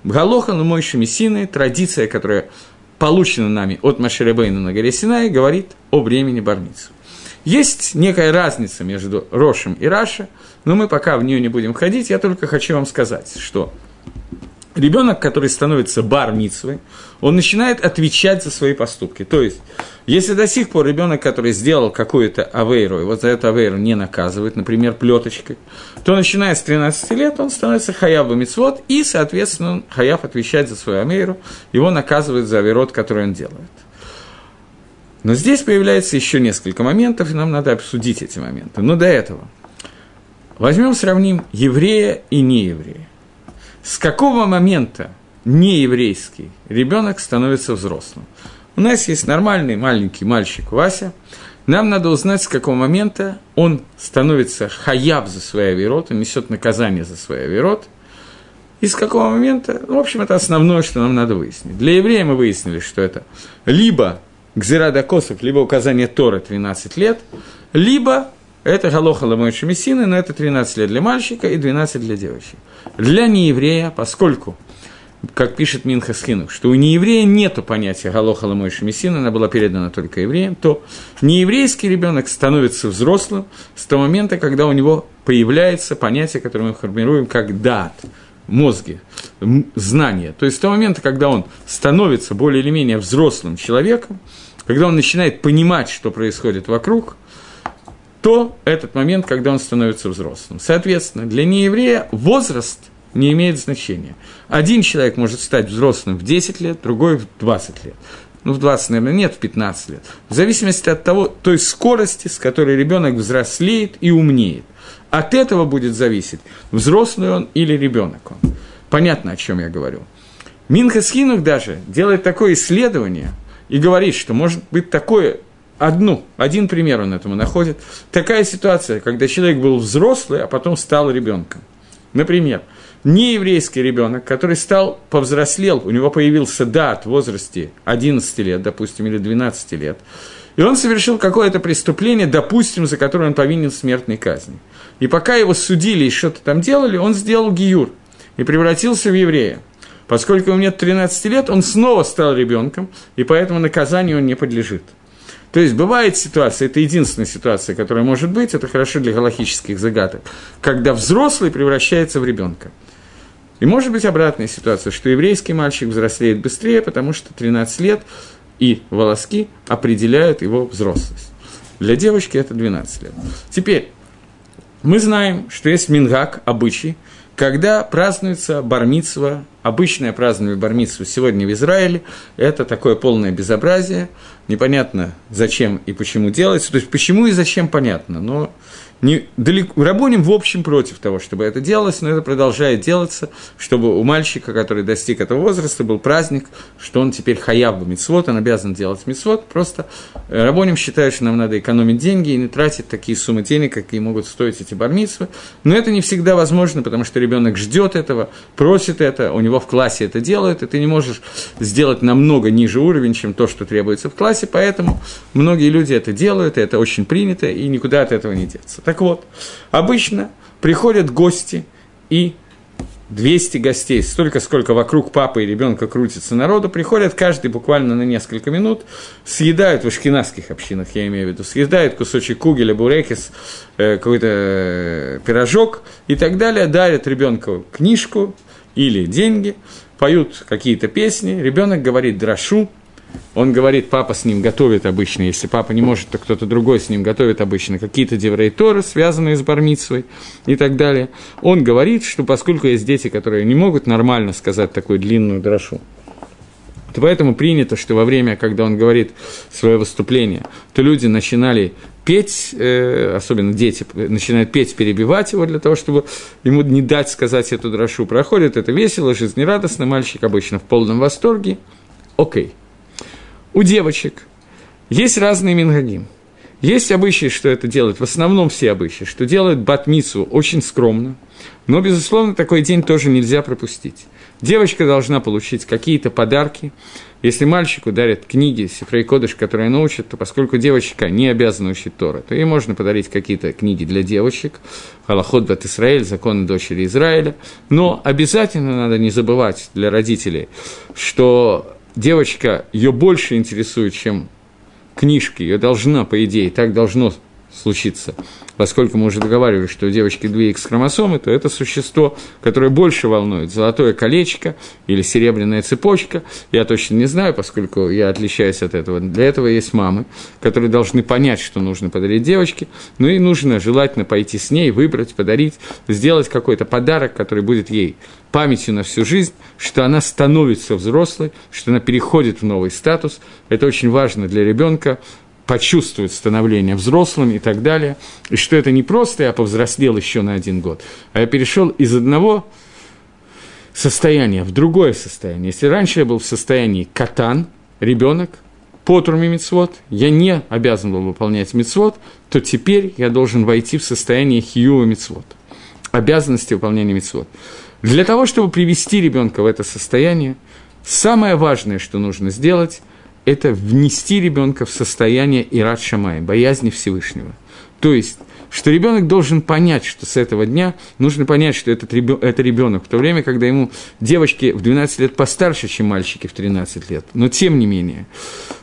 Галоха на Мойши Мессины, традиция, которая получена нами от Машеребейна на горе Синай, говорит о времени Бармицу. Есть некая разница между Рошем и Раша, но мы пока в нее не будем ходить. Я только хочу вам сказать, что ребенок, который становится бар он начинает отвечать за свои поступки. То есть, если до сих пор ребенок, который сделал какую-то авейру, и вот за эту авейру не наказывает, например, плеточкой, то начиная с 13 лет он становится хаябом мицвод, и, соответственно, хаяб отвечать за свою авейру, его наказывают за авейрот, который он делает. Но здесь появляется еще несколько моментов, и нам надо обсудить эти моменты. Но до этого. Возьмем, сравним еврея и нееврея. С какого момента нееврейский ребенок становится взрослым? У нас есть нормальный маленький мальчик Вася. Нам надо узнать, с какого момента он становится хаяб за свои авирот, он несет наказание за свои авирот. И с какого момента, ну, в общем, это основное, что нам надо выяснить. Для еврея мы выяснили, что это либо Гзирада Косов, либо указание Тора 13 лет, либо это Галоха Ламойши Мессины, но это 13 лет для мальчика и 12 для девочки. Для нееврея, поскольку, как пишет Минха Схинух, что у нееврея нет понятия Галоха Ламойши Мессины, она была передана только евреям, то нееврейский ребенок становится взрослым с того момента, когда у него появляется понятие, которое мы формируем как дат, мозги, знания. То есть с того момента, когда он становится более или менее взрослым человеком, когда он начинает понимать, что происходит вокруг – то этот момент, когда он становится взрослым. Соответственно, для нееврея возраст не имеет значения. Один человек может стать взрослым в 10 лет, другой в 20 лет. Ну, в 20, наверное, нет, в 15 лет. В зависимости от того, той скорости, с которой ребенок взрослеет и умнеет. От этого будет зависеть, взрослый он или ребенок он. Понятно, о чем я говорю. Минхас Хинух даже делает такое исследование и говорит, что может быть такое одну, один пример он этому находит. Такая ситуация, когда человек был взрослый, а потом стал ребенком. Например, нееврейский ребенок, который стал, повзрослел, у него появился дат в возрасте 11 лет, допустим, или 12 лет, и он совершил какое-то преступление, допустим, за которое он повинен смертной казни. И пока его судили и что-то там делали, он сделал гиюр и превратился в еврея. Поскольку ему нет 13 лет, он снова стал ребенком, и поэтому наказанию он не подлежит – то есть бывает ситуация, это единственная ситуация, которая может быть, это хорошо для галактических загадок, когда взрослый превращается в ребенка. И может быть обратная ситуация, что еврейский мальчик взрослеет быстрее, потому что 13 лет и волоски определяют его взрослость. Для девочки это 12 лет. Теперь, мы знаем, что есть мингак, обычай, когда празднуется бармитсва, обычное празднование бармитсва сегодня в Израиле, это такое полное безобразие, непонятно зачем и почему делается, то есть почему и зачем понятно, но не, далеко, Рабоним в общем против того, чтобы это делалось, но это продолжает делаться, чтобы у мальчика, который достиг этого возраста, был праздник, что он теперь хаяв бы митцвот, он обязан делать митцвот, просто э, Рабоним считает, что нам надо экономить деньги и не тратить такие суммы денег, какие могут стоить эти бармитсвы, но это не всегда возможно, потому что ребенок ждет этого, просит это, у него в классе это делают, и ты не можешь сделать намного ниже уровень, чем то, что требуется в классе, поэтому многие люди это делают, и это очень принято, и никуда от этого не деться. Так вот, обычно приходят гости и 200 гостей, столько, сколько вокруг папы и ребенка крутится народу, приходят каждый буквально на несколько минут, съедают в ашкенадских общинах, я имею в виду, съедают кусочек кугеля, бурекис, э, какой-то э, пирожок и так далее, дарят ребенку книжку или деньги, поют какие-то песни, ребенок говорит дрошу, он говорит, папа с ним готовит обычно, если папа не может, то кто-то другой с ним готовит обычно какие-то деврейторы, связанные с бармитсвой и так далее. Он говорит, что поскольку есть дети, которые не могут нормально сказать такую длинную дрошу, то поэтому принято, что во время, когда он говорит свое выступление, то люди начинали петь, э, особенно дети начинают петь, перебивать его для того, чтобы ему не дать сказать эту дрошу. Проходит это весело, жизнерадостно, мальчик обычно в полном восторге. Окей. Okay. У девочек есть разные мингагим. Есть обычаи, что это делают, в основном все обычаи, что делают батмицу очень скромно, но, безусловно, такой день тоже нельзя пропустить. Девочка должна получить какие-то подарки. Если мальчику дарят книги, Сифрей Кодыш, которые научат, то поскольку девочка не обязана учить Тора, то ей можно подарить какие-то книги для девочек, Аллахот Бат Исраэль, законы дочери Израиля. Но обязательно надо не забывать для родителей, что девочка ее больше интересует, чем книжки, ее должна, по идее, так должно случиться, поскольку мы уже договаривались, что у девочки две X-хромосомы, то это существо, которое больше волнует, золотое колечко или серебряная цепочка, я точно не знаю, поскольку я отличаюсь от этого. Для этого есть мамы, которые должны понять, что нужно подарить девочке, но и нужно желательно пойти с ней, выбрать, подарить, сделать какой-то подарок, который будет ей памятью на всю жизнь, что она становится взрослой, что она переходит в новый статус. Это очень важно для ребенка, почувствует становление взрослым и так далее, и что это не просто я повзрослел еще на один год, а я перешел из одного состояния в другое состояние. Если раньше я был в состоянии катан, ребенок, потруми мицвод, я не обязан был выполнять мицвод, то теперь я должен войти в состояние хиюва мицвод, обязанности выполнения мицвод. Для того, чтобы привести ребенка в это состояние, самое важное, что нужно сделать, это внести ребенка в состояние Ират Шамай, боязни Всевышнего. То есть что ребенок должен понять, что с этого дня нужно понять, что этот ребенок, это ребенок, в то время, когда ему девочки в 12 лет постарше, чем мальчики в 13 лет. Но тем не менее,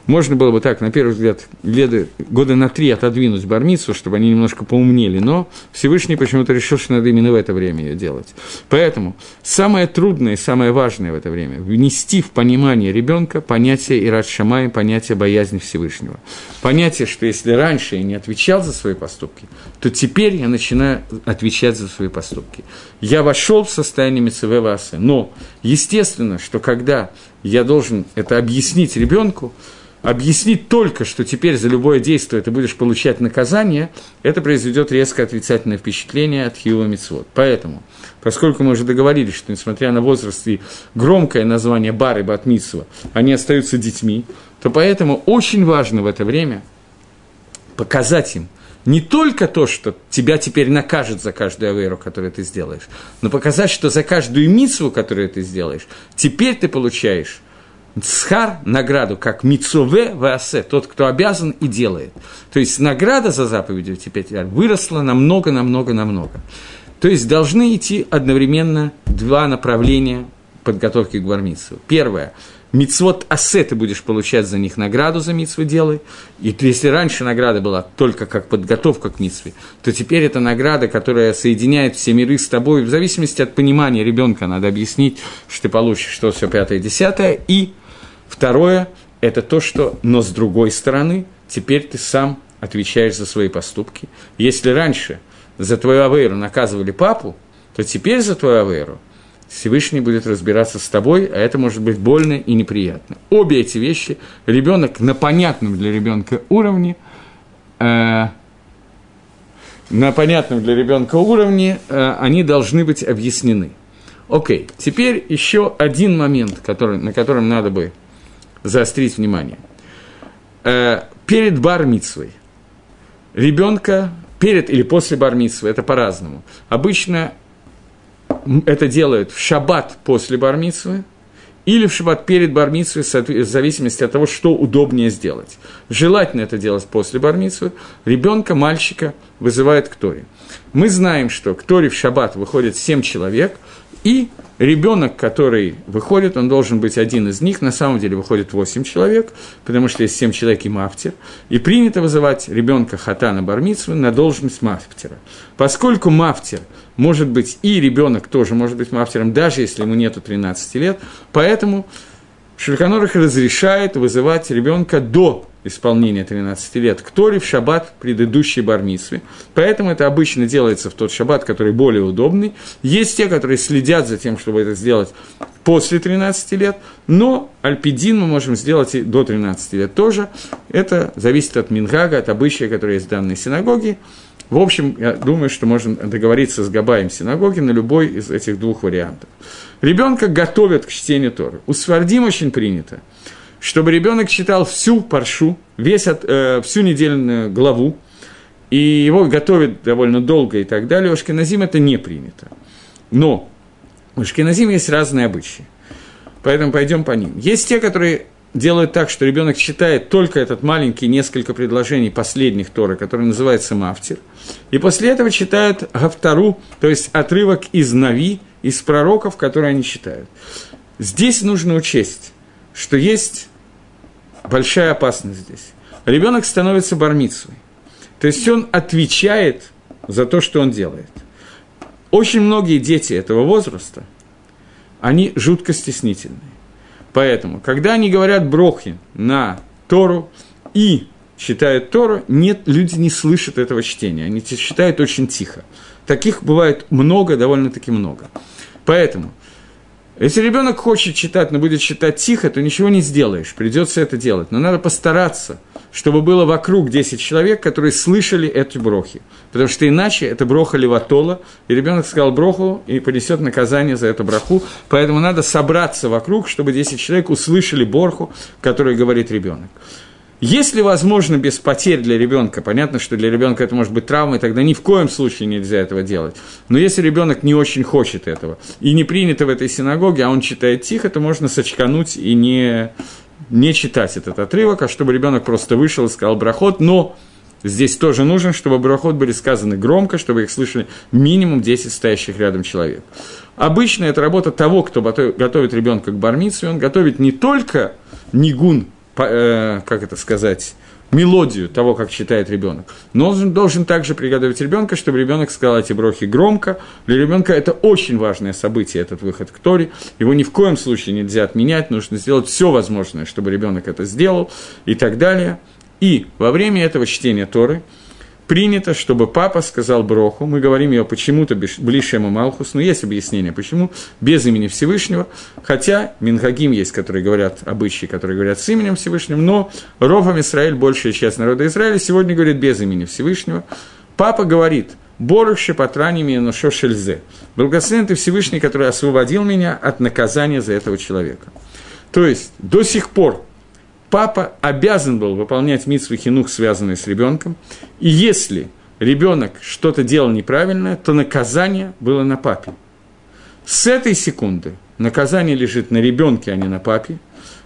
можно было бы так, на первый взгляд, года, года на три отодвинуть бармицу, чтобы они немножко поумнели, но Всевышний почему-то решил, что надо именно в это время ее делать. Поэтому самое трудное и самое важное в это время – внести в понимание ребенка понятие Ират Шамай, понятие боязни Всевышнего. Понятие, что если раньше я не отвечал за свои поступки, то теперь я начинаю отвечать за свои поступки. Я вошел в состояние Мецеве но естественно, что когда я должен это объяснить ребенку, объяснить только, что теперь за любое действие ты будешь получать наказание, это произведет резко отрицательное впечатление от Хиова Мицвод. Поэтому, поскольку мы уже договорились, что несмотря на возраст и громкое название Бары Батмитсва, они остаются детьми, то поэтому очень важно в это время показать им, не только то, что тебя теперь накажет за каждую аверу, которую ты сделаешь, но показать, что за каждую мицву, которую ты сделаешь, теперь ты получаешь схар, награду, как мицове васе, тот, кто обязан и делает. То есть награда за заповеди теперь выросла намного, намного, намного. То есть должны идти одновременно два направления подготовки к бармицу. Первое – Мицвод асе ты будешь получать за них награду за мицвы делай. И если раньше награда была только как подготовка к мицве, то теперь это награда, которая соединяет все миры с тобой. В зависимости от понимания ребенка надо объяснить, что ты получишь что все пятое, десятое. И второе – это то, что, но с другой стороны, теперь ты сам отвечаешь за свои поступки. Если раньше за твою авейру наказывали папу, то теперь за твою авейру Всевышний будет разбираться с тобой, а это может быть больно и неприятно. Обе эти вещи ребенок на понятном для ребенка уровне, э, на понятном для ребенка уровне, э, они должны быть объяснены. Окей, теперь еще один момент, который, на котором надо бы заострить внимание. Э, перед бармицвой ребенка, перед или после бармицвы, это по-разному. Обычно это делают в шаббат после бармицвы или в шаббат перед бармицвой, в зависимости от того, что удобнее сделать. Желательно это делать после бармицвы. Ребенка, мальчика вызывает к Торе. Мы знаем, что к Торе в шаббат выходит 7 человек, И ребенок, который выходит, он должен быть один из них. На самом деле выходит 8 человек, потому что есть 7 человек и мафтер. И принято вызывать ребенка хатана бармицвы на должность мафтера. Поскольку мафтер может быть и ребенок тоже может быть мафтером, даже если ему нету 13 лет, поэтому Шульханорах разрешает вызывать ребенка до исполнения 13 лет к Торе в шаббат предыдущей бармисве. Поэтому это обычно делается в тот шаббат, который более удобный. Есть те, которые следят за тем, чтобы это сделать после 13 лет, но альпидин мы можем сделать и до 13 лет тоже. Это зависит от Мингага, от обычая, который есть в данной синагоге. В общем, я думаю, что можно договориться с Габаем синагоги на любой из этих двух вариантов. Ребенка готовят к чтению Торы. У Свардим очень принято, чтобы ребенок читал всю паршу, весь э, всю недельную главу, и его готовят довольно долго и так далее. У Ашкеназим это не принято. Но у Ашкеназим есть разные обычаи. Поэтому пойдем по ним. Есть те, которые делают так, что ребенок читает только этот маленький несколько предложений последних Торы, который называется Мафтир, и после этого читают Гавтару, то есть отрывок из Нави, из пророков, которые они читают. Здесь нужно учесть, что есть большая опасность здесь. Ребенок становится бармицей. То есть он отвечает за то, что он делает. Очень многие дети этого возраста, они жутко стеснительные. Поэтому, когда они говорят брохи на Тору и читают Тору, нет, люди не слышат этого чтения, они читают очень тихо. Таких бывает много, довольно-таки много. Поэтому, если ребенок хочет читать, но будет читать тихо, то ничего не сделаешь, придется это делать. Но надо постараться, чтобы было вокруг 10 человек, которые слышали эти брохи. Потому что иначе это броха леватола, и ребенок сказал броху и понесет наказание за эту браху. Поэтому надо собраться вокруг, чтобы 10 человек услышали борху, который говорит ребенок. Если возможно без потерь для ребенка, понятно, что для ребенка это может быть травмой, тогда ни в коем случае нельзя этого делать. Но если ребенок не очень хочет этого и не принято в этой синагоге, а он читает тихо, то можно сочкануть и не, не читать этот отрывок, а чтобы ребенок просто вышел и сказал брахот, но здесь тоже нужно, чтобы брахот были сказаны громко, чтобы их слышали минимум 10 стоящих рядом человек. Обычно это работа того, кто готовит ребенка к бармицу, он готовит не только нигун как это сказать, мелодию того, как читает ребенок. Но он должен также приготовить ребенка, чтобы ребенок сказал эти брохи громко. Для ребенка это очень важное событие, этот выход к Торе. Его ни в коем случае нельзя отменять, нужно сделать все возможное, чтобы ребенок это сделал и так далее. И во время этого чтения Торы принято, чтобы папа сказал Броху, мы говорим ее почему-то Блишему Малхус, но есть объяснение, почему, без имени Всевышнего, хотя Минхагим есть, которые говорят, обычаи, которые говорят с именем Всевышним, но Ровам Израиль, большая часть народа Израиля, сегодня говорит без имени Всевышнего. Папа говорит, Борух Шепатрани Минушо Шельзе. Благословен ты Всевышний, который освободил меня от наказания за этого человека. То есть, до сих пор папа обязан был выполнять митсвы хинух, связанные с ребенком, и если ребенок что-то делал неправильное, то наказание было на папе. С этой секунды наказание лежит на ребенке, а не на папе,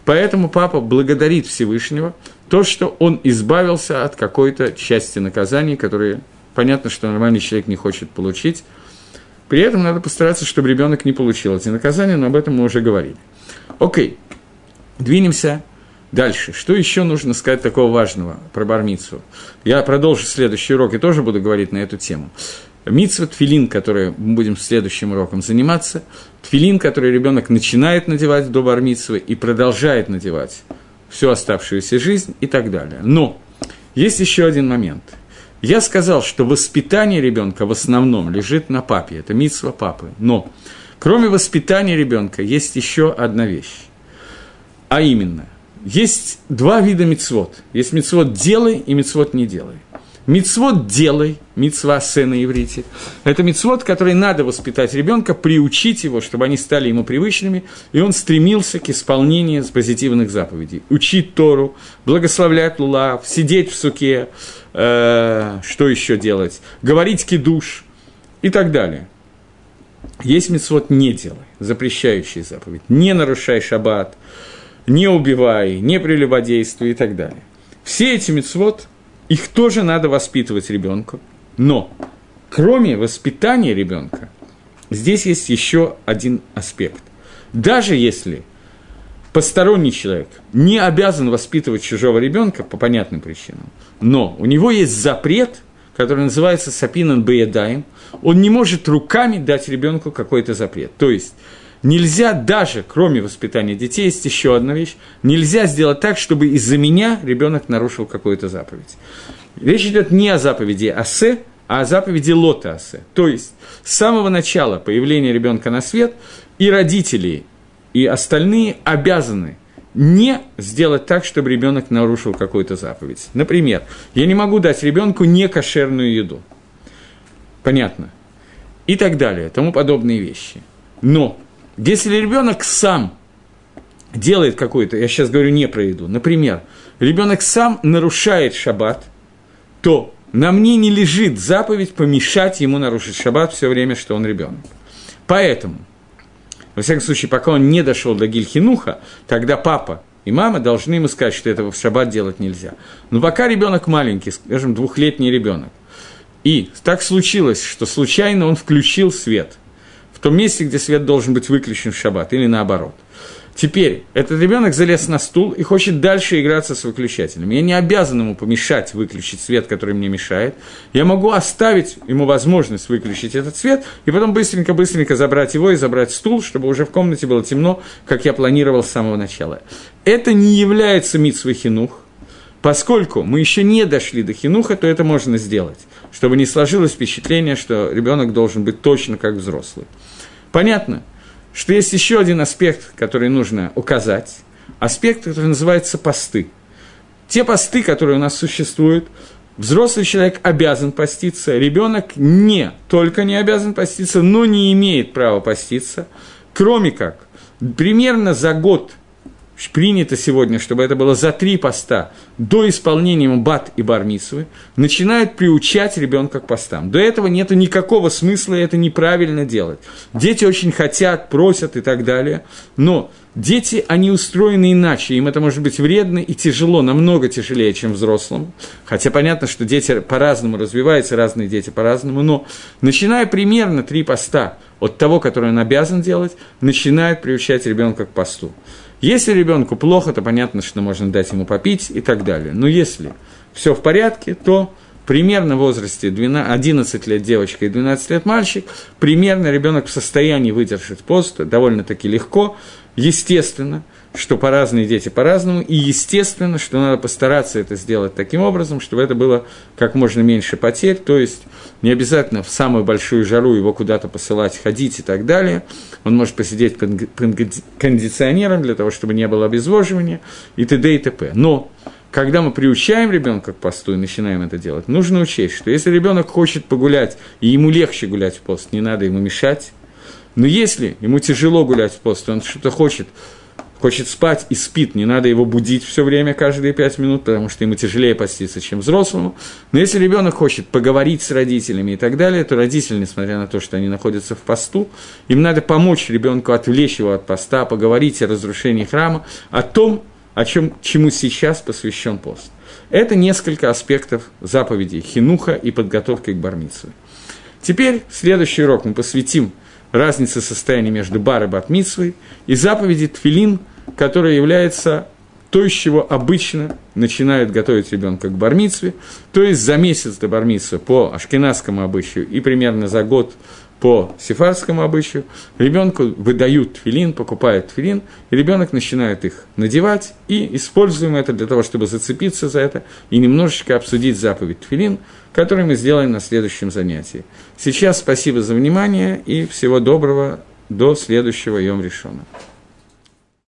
поэтому папа благодарит Всевышнего то, что он избавился от какой-то части наказаний, которые понятно, что нормальный человек не хочет получить. При этом надо постараться, чтобы ребенок не получил эти наказания, но об этом мы уже говорили. Окей, двинемся Дальше. Что еще нужно сказать такого важного про бармицу? Я продолжу следующий урок и тоже буду говорить на эту тему. Митсва тфилин, который мы будем следующим уроком заниматься, тфилин, который ребенок начинает надевать до бармитсвы и продолжает надевать всю оставшуюся жизнь и так далее. Но есть еще один момент. Я сказал, что воспитание ребенка в основном лежит на папе, это митсва папы. Но кроме воспитания ребенка есть еще одна вещь. А именно, есть два вида мицвод. Есть мицвод «делай» и мицвод «не делай». Мицвод «делай», мицва «се» иврите, это мицвод, который надо воспитать ребенка, приучить его, чтобы они стали ему привычными, и он стремился к исполнению позитивных заповедей. Учить Тору, благословлять Лулав, сидеть в суке, э, что еще делать, говорить кидуш и так далее. Есть мицвод «не делай», запрещающий заповедь, не нарушай шаббат, не убивай, не прелюбодействуй и так далее. Все эти мецвод, их тоже надо воспитывать ребенку, но кроме воспитания ребенка, здесь есть еще один аспект. Даже если посторонний человек не обязан воспитывать чужого ребенка по понятным причинам, но у него есть запрет, который называется сапинан беядаем, он не может руками дать ребенку какой-то запрет. То есть нельзя даже, кроме воспитания детей, есть еще одна вещь, нельзя сделать так, чтобы из-за меня ребенок нарушил какую-то заповедь. Речь идет не о заповеди асе, а о заповеди лота асе. То есть с самого начала появления ребенка на свет и родители, и остальные обязаны не сделать так, чтобы ребенок нарушил какую-то заповедь. Например, я не могу дать ребенку некошерную еду. Понятно. И так далее, тому подобные вещи. Но если ребенок сам делает какую-то, я сейчас говорю не про еду, например, ребенок сам нарушает шаббат, то на мне не лежит заповедь помешать ему нарушить шаббат все время, что он ребенок. Поэтому во всяком случае, пока он не дошел до Гильхинуха, тогда папа и мама должны ему сказать, что этого в шаббат делать нельзя. Но пока ребенок маленький, скажем, двухлетний ребенок, и так случилось, что случайно он включил свет том месте, где свет должен быть выключен в шаббат, или наоборот – Теперь этот ребенок залез на стул и хочет дальше играться с выключателем. Я не обязан ему помешать выключить свет, который мне мешает. Я могу оставить ему возможность выключить этот свет, и потом быстренько-быстренько забрать его и забрать стул, чтобы уже в комнате было темно, как я планировал с самого начала. Это не является митсвой хинух, Поскольку мы еще не дошли до хинуха, то это можно сделать, чтобы не сложилось впечатление, что ребенок должен быть точно как взрослый. Понятно? что есть еще один аспект, который нужно указать, аспект, который называется посты. Те посты, которые у нас существуют, взрослый человек обязан поститься, ребенок не только не обязан поститься, но не имеет права поститься, кроме как примерно за год принято сегодня, чтобы это было за три поста, до исполнения бат и бармисвы, начинают приучать ребенка к постам. До этого нет никакого смысла, и это неправильно делать. Дети очень хотят, просят и так далее, но дети, они устроены иначе, им это может быть вредно и тяжело, намного тяжелее, чем взрослым. Хотя понятно, что дети по-разному развиваются, разные дети по-разному, но начиная примерно три поста от того, который он обязан делать, начинают приучать ребенка к посту. Если ребенку плохо, то понятно, что можно дать ему попить и так далее. Но если все в порядке, то примерно в возрасте 12, 11 лет девочка и 12 лет мальчик, примерно ребенок в состоянии выдержать пост довольно-таки легко, естественно – что по разные дети по-разному, и естественно, что надо постараться это сделать таким образом, чтобы это было как можно меньше потерь, то есть не обязательно в самую большую жару его куда-то посылать, ходить и так далее. Он может посидеть кондиционером для того, чтобы не было обезвоживания и т.д. и т.п. Но когда мы приучаем ребенка к посту и начинаем это делать, нужно учесть, что если ребенок хочет погулять, и ему легче гулять в пост, не надо ему мешать. Но если ему тяжело гулять в пост, он что-то хочет хочет спать и спит, не надо его будить все время, каждые пять минут, потому что ему тяжелее поститься, чем взрослому. Но если ребенок хочет поговорить с родителями и так далее, то родители, несмотря на то, что они находятся в посту, им надо помочь ребенку отвлечь его от поста, поговорить о разрушении храма, о том, о чем, чему сейчас посвящен пост. Это несколько аспектов заповедей хинуха и подготовки к бармицу. Теперь следующий урок мы посвятим разнице состояния между бар и батмитсвой и заповеди тфилин – которое является то, из чего обычно начинают готовить ребенка к бармицве, то есть за месяц до бармицвы по ашкенадскому обычаю и примерно за год по сефарскому обычаю, ребенку выдают тфилин, покупают тфилин, и ребенок начинает их надевать, и используем это для того, чтобы зацепиться за это и немножечко обсудить заповедь тфилин, который мы сделаем на следующем занятии. Сейчас спасибо за внимание и всего доброго до следующего Йом Решона.